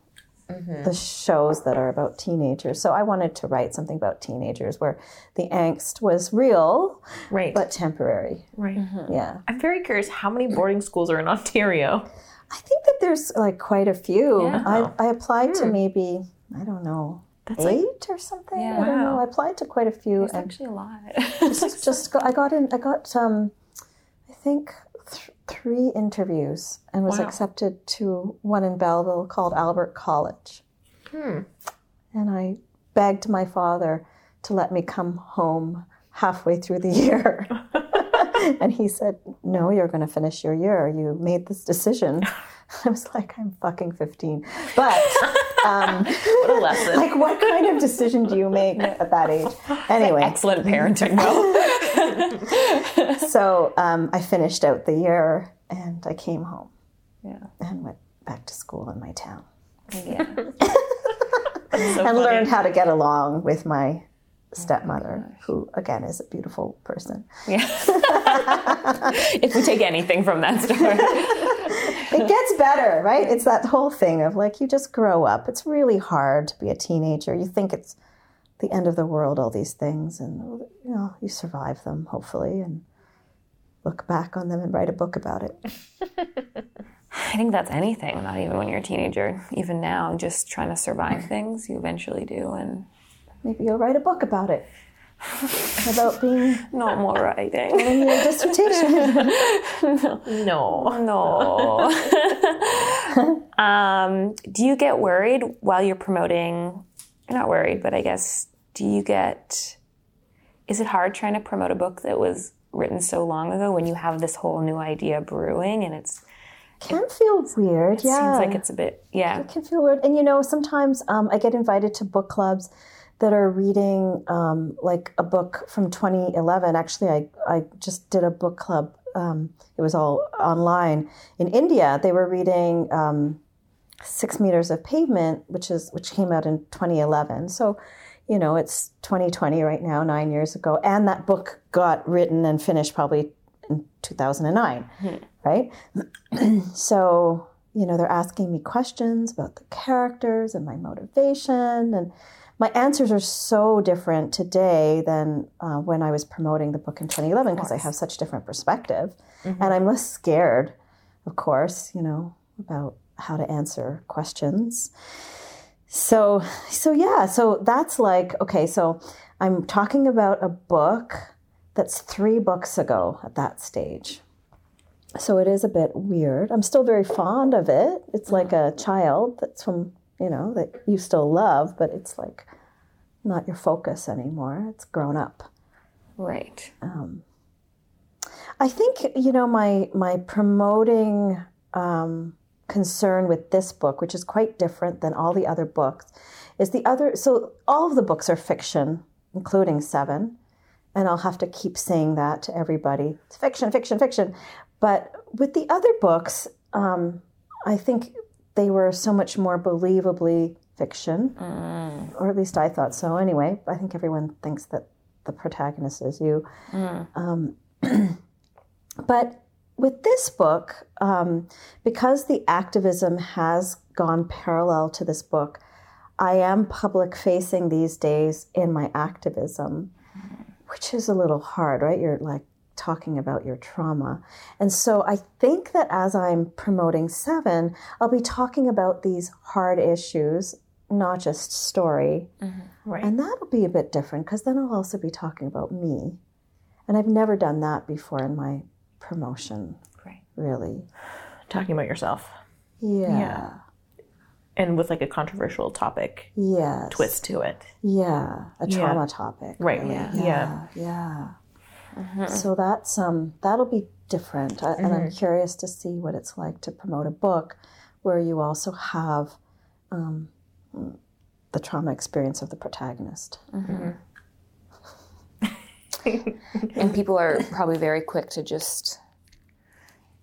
mm-hmm. the shows that are about teenagers. So I wanted to write something about teenagers where the angst was real right. but temporary. right. Mm-hmm. Yeah. I'm very curious how many boarding schools are in Ontario? I think that there's like quite a few. Yeah. I, I applied to hmm. maybe, I don't know, That's like eight or something. Yeah. I don't know. I applied to quite a few It's actually a lot. just, just got, I got in, I got, um, I think th- three interviews and was Wow. accepted to one in Belleville called Albert College. Hmm. And I begged my father to let me come home halfway through the year. [LAUGHS] and he said, No, you're going to finish your year. You made this decision. [LAUGHS] I was like, I'm fucking 15. But, um, [LAUGHS] What a lesson. like, what kind of decision do you make at that age? Anyway, Excellent parenting, though. [LAUGHS] so um, I finished out the year and I came home yeah. and went back to school in my town Yeah. [LAUGHS] and learned how to get along with my Oh stepmother, who again is a beautiful person. Yeah. [LAUGHS] if we take anything from that story. [LAUGHS] It gets better, right? It's that whole thing of like you just grow up. It's really hard to be a teenager. You think it's the end of the world, all these things, and you know you survive them hopefully, and look back on them and write a book about it. [LAUGHS] I think that's anything, not even when you're a teenager. Even now, just trying to survive things, you eventually do. And Maybe you'll write a book about it. about being [LAUGHS] no more writing. in your dissertation. [LAUGHS] No. No. [LAUGHS] um, do you get worried while you're promoting? Not worried, but I guess, do you get. Is it hard trying to promote a book that was written so long ago when you have this whole new idea brewing and it's can feel weird. yeah, Seems like it's a bit, yeah. it can feel weird. And you know, sometimes um, I get invited to book clubs that are reading um, like a book from 2011. Actually, I, I just did a book club. Um, it was all online in India. They were reading um, Six Meters of Pavement, which is which came out in 2011. So, you know, it's 2020 right now, nine years ago, and that book got written and finished probably in 2009, right? [CLEARS THROAT] so you know, they're asking me questions about the characters and my motivation. And my answers are so different today than uh, when I was promoting the book in 2011 because I have such different perspective. And I'm less scared, of course, you know, about how to answer questions. So, so yeah, so that's like, okay, so I'm talking about a book that's three books ago at that stage. So it is a bit weird. I'm still very fond of it. It's like a child that's from, you know, that you still love, but it's like not your focus anymore. It's grown up. Right. I think, you know, my my promoting um, concern with this book, which is quite different than all the other books, is the other so all of the books are fiction, including seven. And I'll have to keep saying that to everybody. It's fiction, fiction, fiction. But with the other books, um, I think they were so much more believably fiction, or at least I thought so. Anyway, I think everyone thinks that the protagonist is you. Um, [CLEARS THROAT] but with this book, um, because the activism has gone parallel to this book, I am public facing these days in my activism, which is a little hard, right? You're like talking about your trauma. And so I think that as I'm promoting Seven, I'll be talking about these hard issues, not just story. Mm-hmm. Right. And that'll be a bit different because then I'll also be talking about me. And I've never done that before in my promotion, right. really. Talking about yourself. Yeah. yeah. And with like a controversial topic Yes. twist to it. Yeah. A Yeah. trauma topic. Right. really. Yeah. Yeah. Yeah. So that's um that'll be different, I, and I'm curious to see what it's like to promote a book where you also have um, the trauma experience of the protagonist. [LAUGHS] And people are probably very quick to just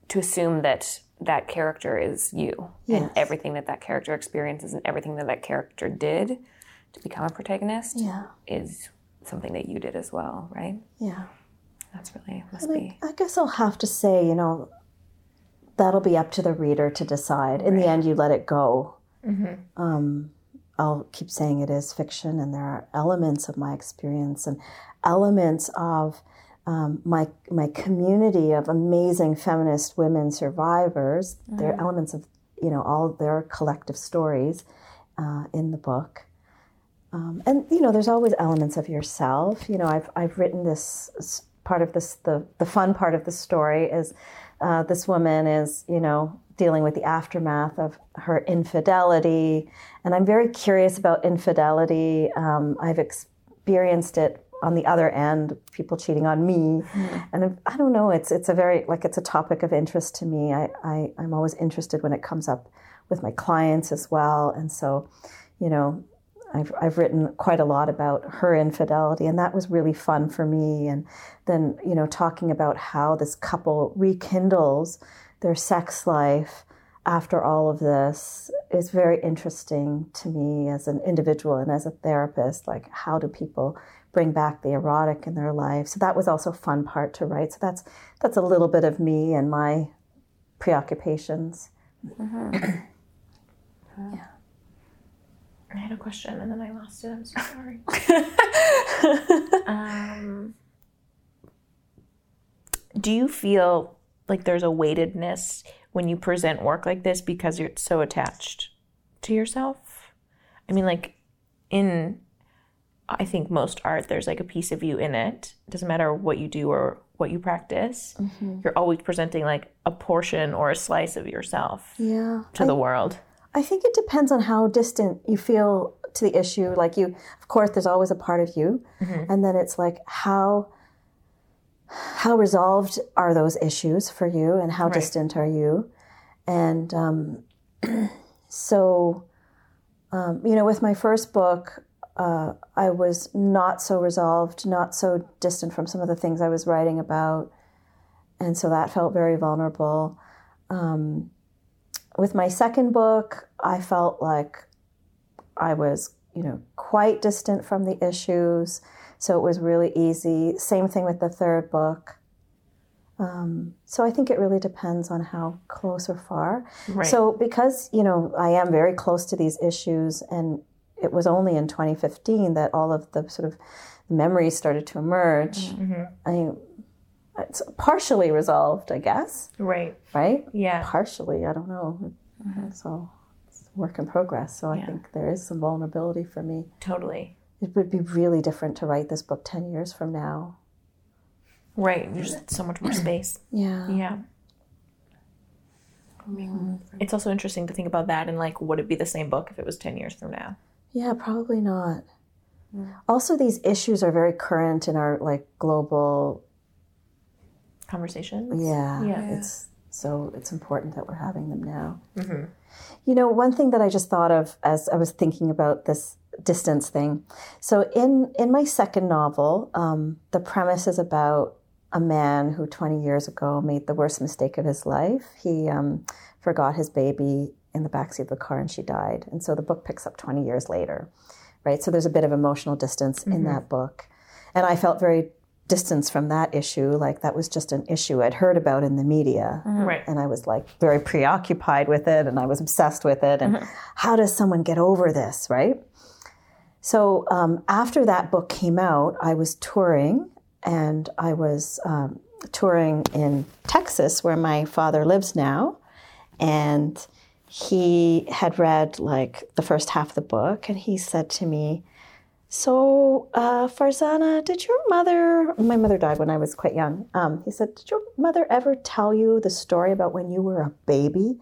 to assume that that character is you Yes. and everything that that character experiences and everything that that character did to become a protagonist Yeah. is something that you did as well, right? Yeah. That's really must I, be. I guess I'll have to say, you know, that'll be up to the reader to decide. In the end, you let it go. Um, I'll keep saying it is fiction, and there are elements of my experience and elements of um, my my community of amazing feminist women survivors. There are elements of you know all their collective stories uh, in the book. Um, and you know, there's always elements of yourself. You know, I've I've written this part of this. The the fun part of the story is uh, this woman is you know dealing with the aftermath of her infidelity, and I'm very curious about infidelity. Um, I've experienced it on the other end, people cheating on me, and I- I don't know. It's it's a very like it's a topic of interest to me. I, I I'm always interested when it comes up with my clients as well, and so you know I've, I've written quite a lot about her infidelity, and that was really fun for me. And then, you know, talking about how this couple rekindles their sex life after all of this is very interesting to me as an individual and as a therapist. Like, how do people bring back the erotic in their life? So that was also a fun part to write. So that's that's a little bit of me and my preoccupations. Mm-hmm. [CLEARS THROAT] I had a question and then I lost it. I'm so sorry. [LAUGHS] um, do you feel like there's a weightedness when you present work like this because you're so attached to yourself? I mean, like in, I think most art, there's like a piece of you in it. It doesn't matter what you do or what you practice. You're always presenting like a portion or a slice of yourself Yeah. to the world. I think it depends on how distant you feel to the issue. Like you, of course, there's always a part of you, and then it's like how how resolved are those issues for you, and how distant are you? And um, [CLEARS THROAT] so, um, you know, with my first book, uh, I was not so resolved, not so distant from some of the things I was writing about. And so that felt very vulnerable. Um, with my second book, I felt like I was, you know, quite distant from the issues. So it was really easy. Same thing with the third book. Um, so I think it really depends on how close or far. Right. So because you know I am very close to these issues, and it was only in 2015 that all of the sort of memories started to emerge. I it's partially resolved, I guess. Right. Right? Yeah. Partially, I don't know. Mm-hmm. So it's a work in progress. So I think there is some vulnerability for me. Totally. It would be really different to write this book 10 years from now. Right. There's so much more space. [CLEARS THROAT] Yeah. Yeah. Mm-hmm. It's also interesting to think about that and like, would it be the same book if it was 10 years from now? Yeah, probably not. Mm. Also, these issues are very current in our like global. Conversations? Yeah, Yeah. it's so it's important that we're having them now. You know, one thing that I just thought of as I was thinking about this distance thing. So in in my second novel, um, the premise is about a man who 20 years ago made the worst mistake of his life. He um, forgot his baby in the backseat of the car and she died. And so the book picks up 20 years later, right? So there's a bit of emotional distance in that book. And I felt very distanced from that issue. Like that was just an issue I'd heard about in the media. Right. And I was like very preoccupied with it and I was obsessed with it. And how does someone get over this, right? So um, after that book came out, I was touring and I was um, touring in Texas, where my father lives now. And he had read like the first half of the book, and he said to me, So, uh, Farzana, did your mother, my mother died when I was quite young. Um, he said, Did your mother ever tell you the story about when you were a baby?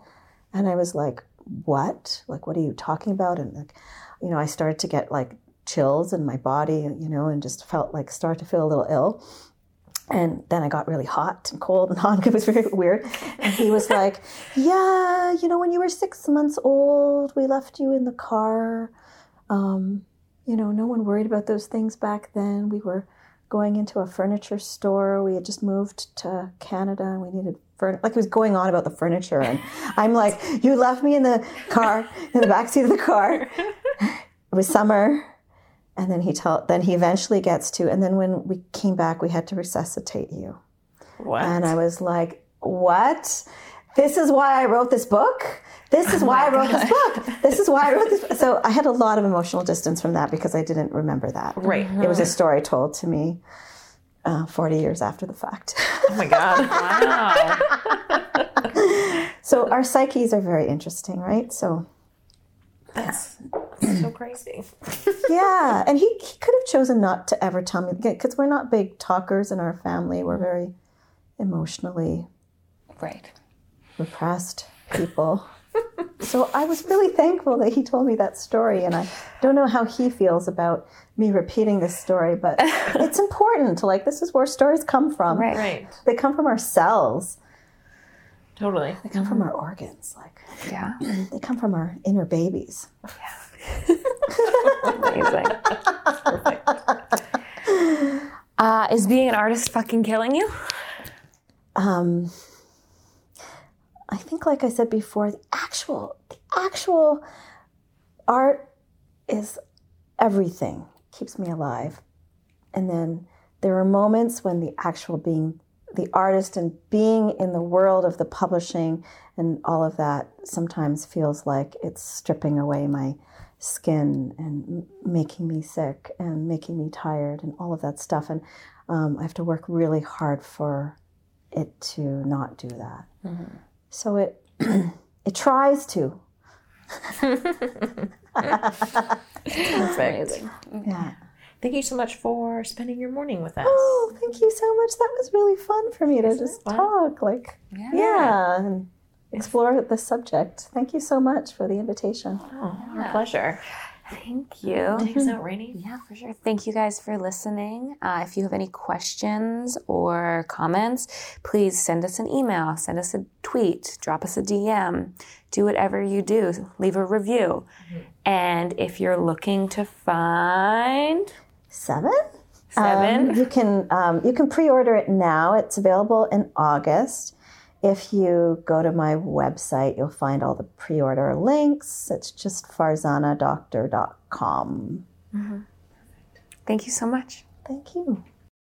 And I was like, What? Like, what are you talking about? And, like, you know, I started to get like chills in my body, you know, and just felt like, start to feel a little ill. And then I got really hot and cold and [LAUGHS] hot. It was very weird. And he was [LAUGHS] like, Yeah, you know, when you were six months old, we left you in the car. Um, you know, no one worried about those things back then. We were going into a furniture store. We had just moved to Canada and we needed furniture. Like, he was going on about the furniture. And [LAUGHS] I'm like, You left me in the car, in the backseat of the car. [LAUGHS] It was summer. And then he tell, then he eventually gets to, and then when we came back, we had to resuscitate you. What? And I was like, what? This is why I wrote this book? This is why I wrote this book. This is why I wrote this. [LAUGHS] So I had a lot of emotional distance from that because I didn't remember that. Right. It was a story told to me uh, 40 years after the fact. oh my God. [LAUGHS] Wow. so our psyches are very interesting, right? So That's, that's so crazy. yeah, and he, he could have chosen not to ever tell me because we're not big talkers in our family. We're very emotionally right. Repressed people. so I was really thankful that he told me that story, and I don't know how he feels about me repeating this story, but [LAUGHS] it's important. Like this is where stories come from. Right. Right. They come from our cells. Totally. They come from our organs. Like Yeah. [CLEARS THROAT] they come from our inner babies. Yeah. [LAUGHS] Amazing. [LAUGHS] Uh, is being an artist fucking killing you? um, I think, like I said before, the actual, the actual art is everything, keeps me alive. And then there are moments when the actual being, the artist and being in the world of the publishing and all of that sometimes feels like it's stripping away my skin and making me sick and making me tired and all of that stuff. And um, I have to work really hard for it to not do that. So it [CLEARS THROAT] it tries to. Perfect. Yeah. Thank you so much for spending your morning with us. Oh, thank you so much. That was really fun for me to just talk, like yeah, and explore the subject. Thank you so much for the invitation. Oh, our pleasure. Thank you. Take us out, Rainy. [LAUGHS] Yeah, for sure. Thank you guys for listening. Uh, if you have any questions or comments, please send us an email, send us a tweet, drop us a DM, do whatever you do, leave a review. And if you're looking to find Seven? seven, Um, you can um, you can pre-order it now. It's available in August. If you go to my website, you'll find all the pre-order links. It's just farzanadoctor.com. Mm-hmm. thank you so much. Thank you.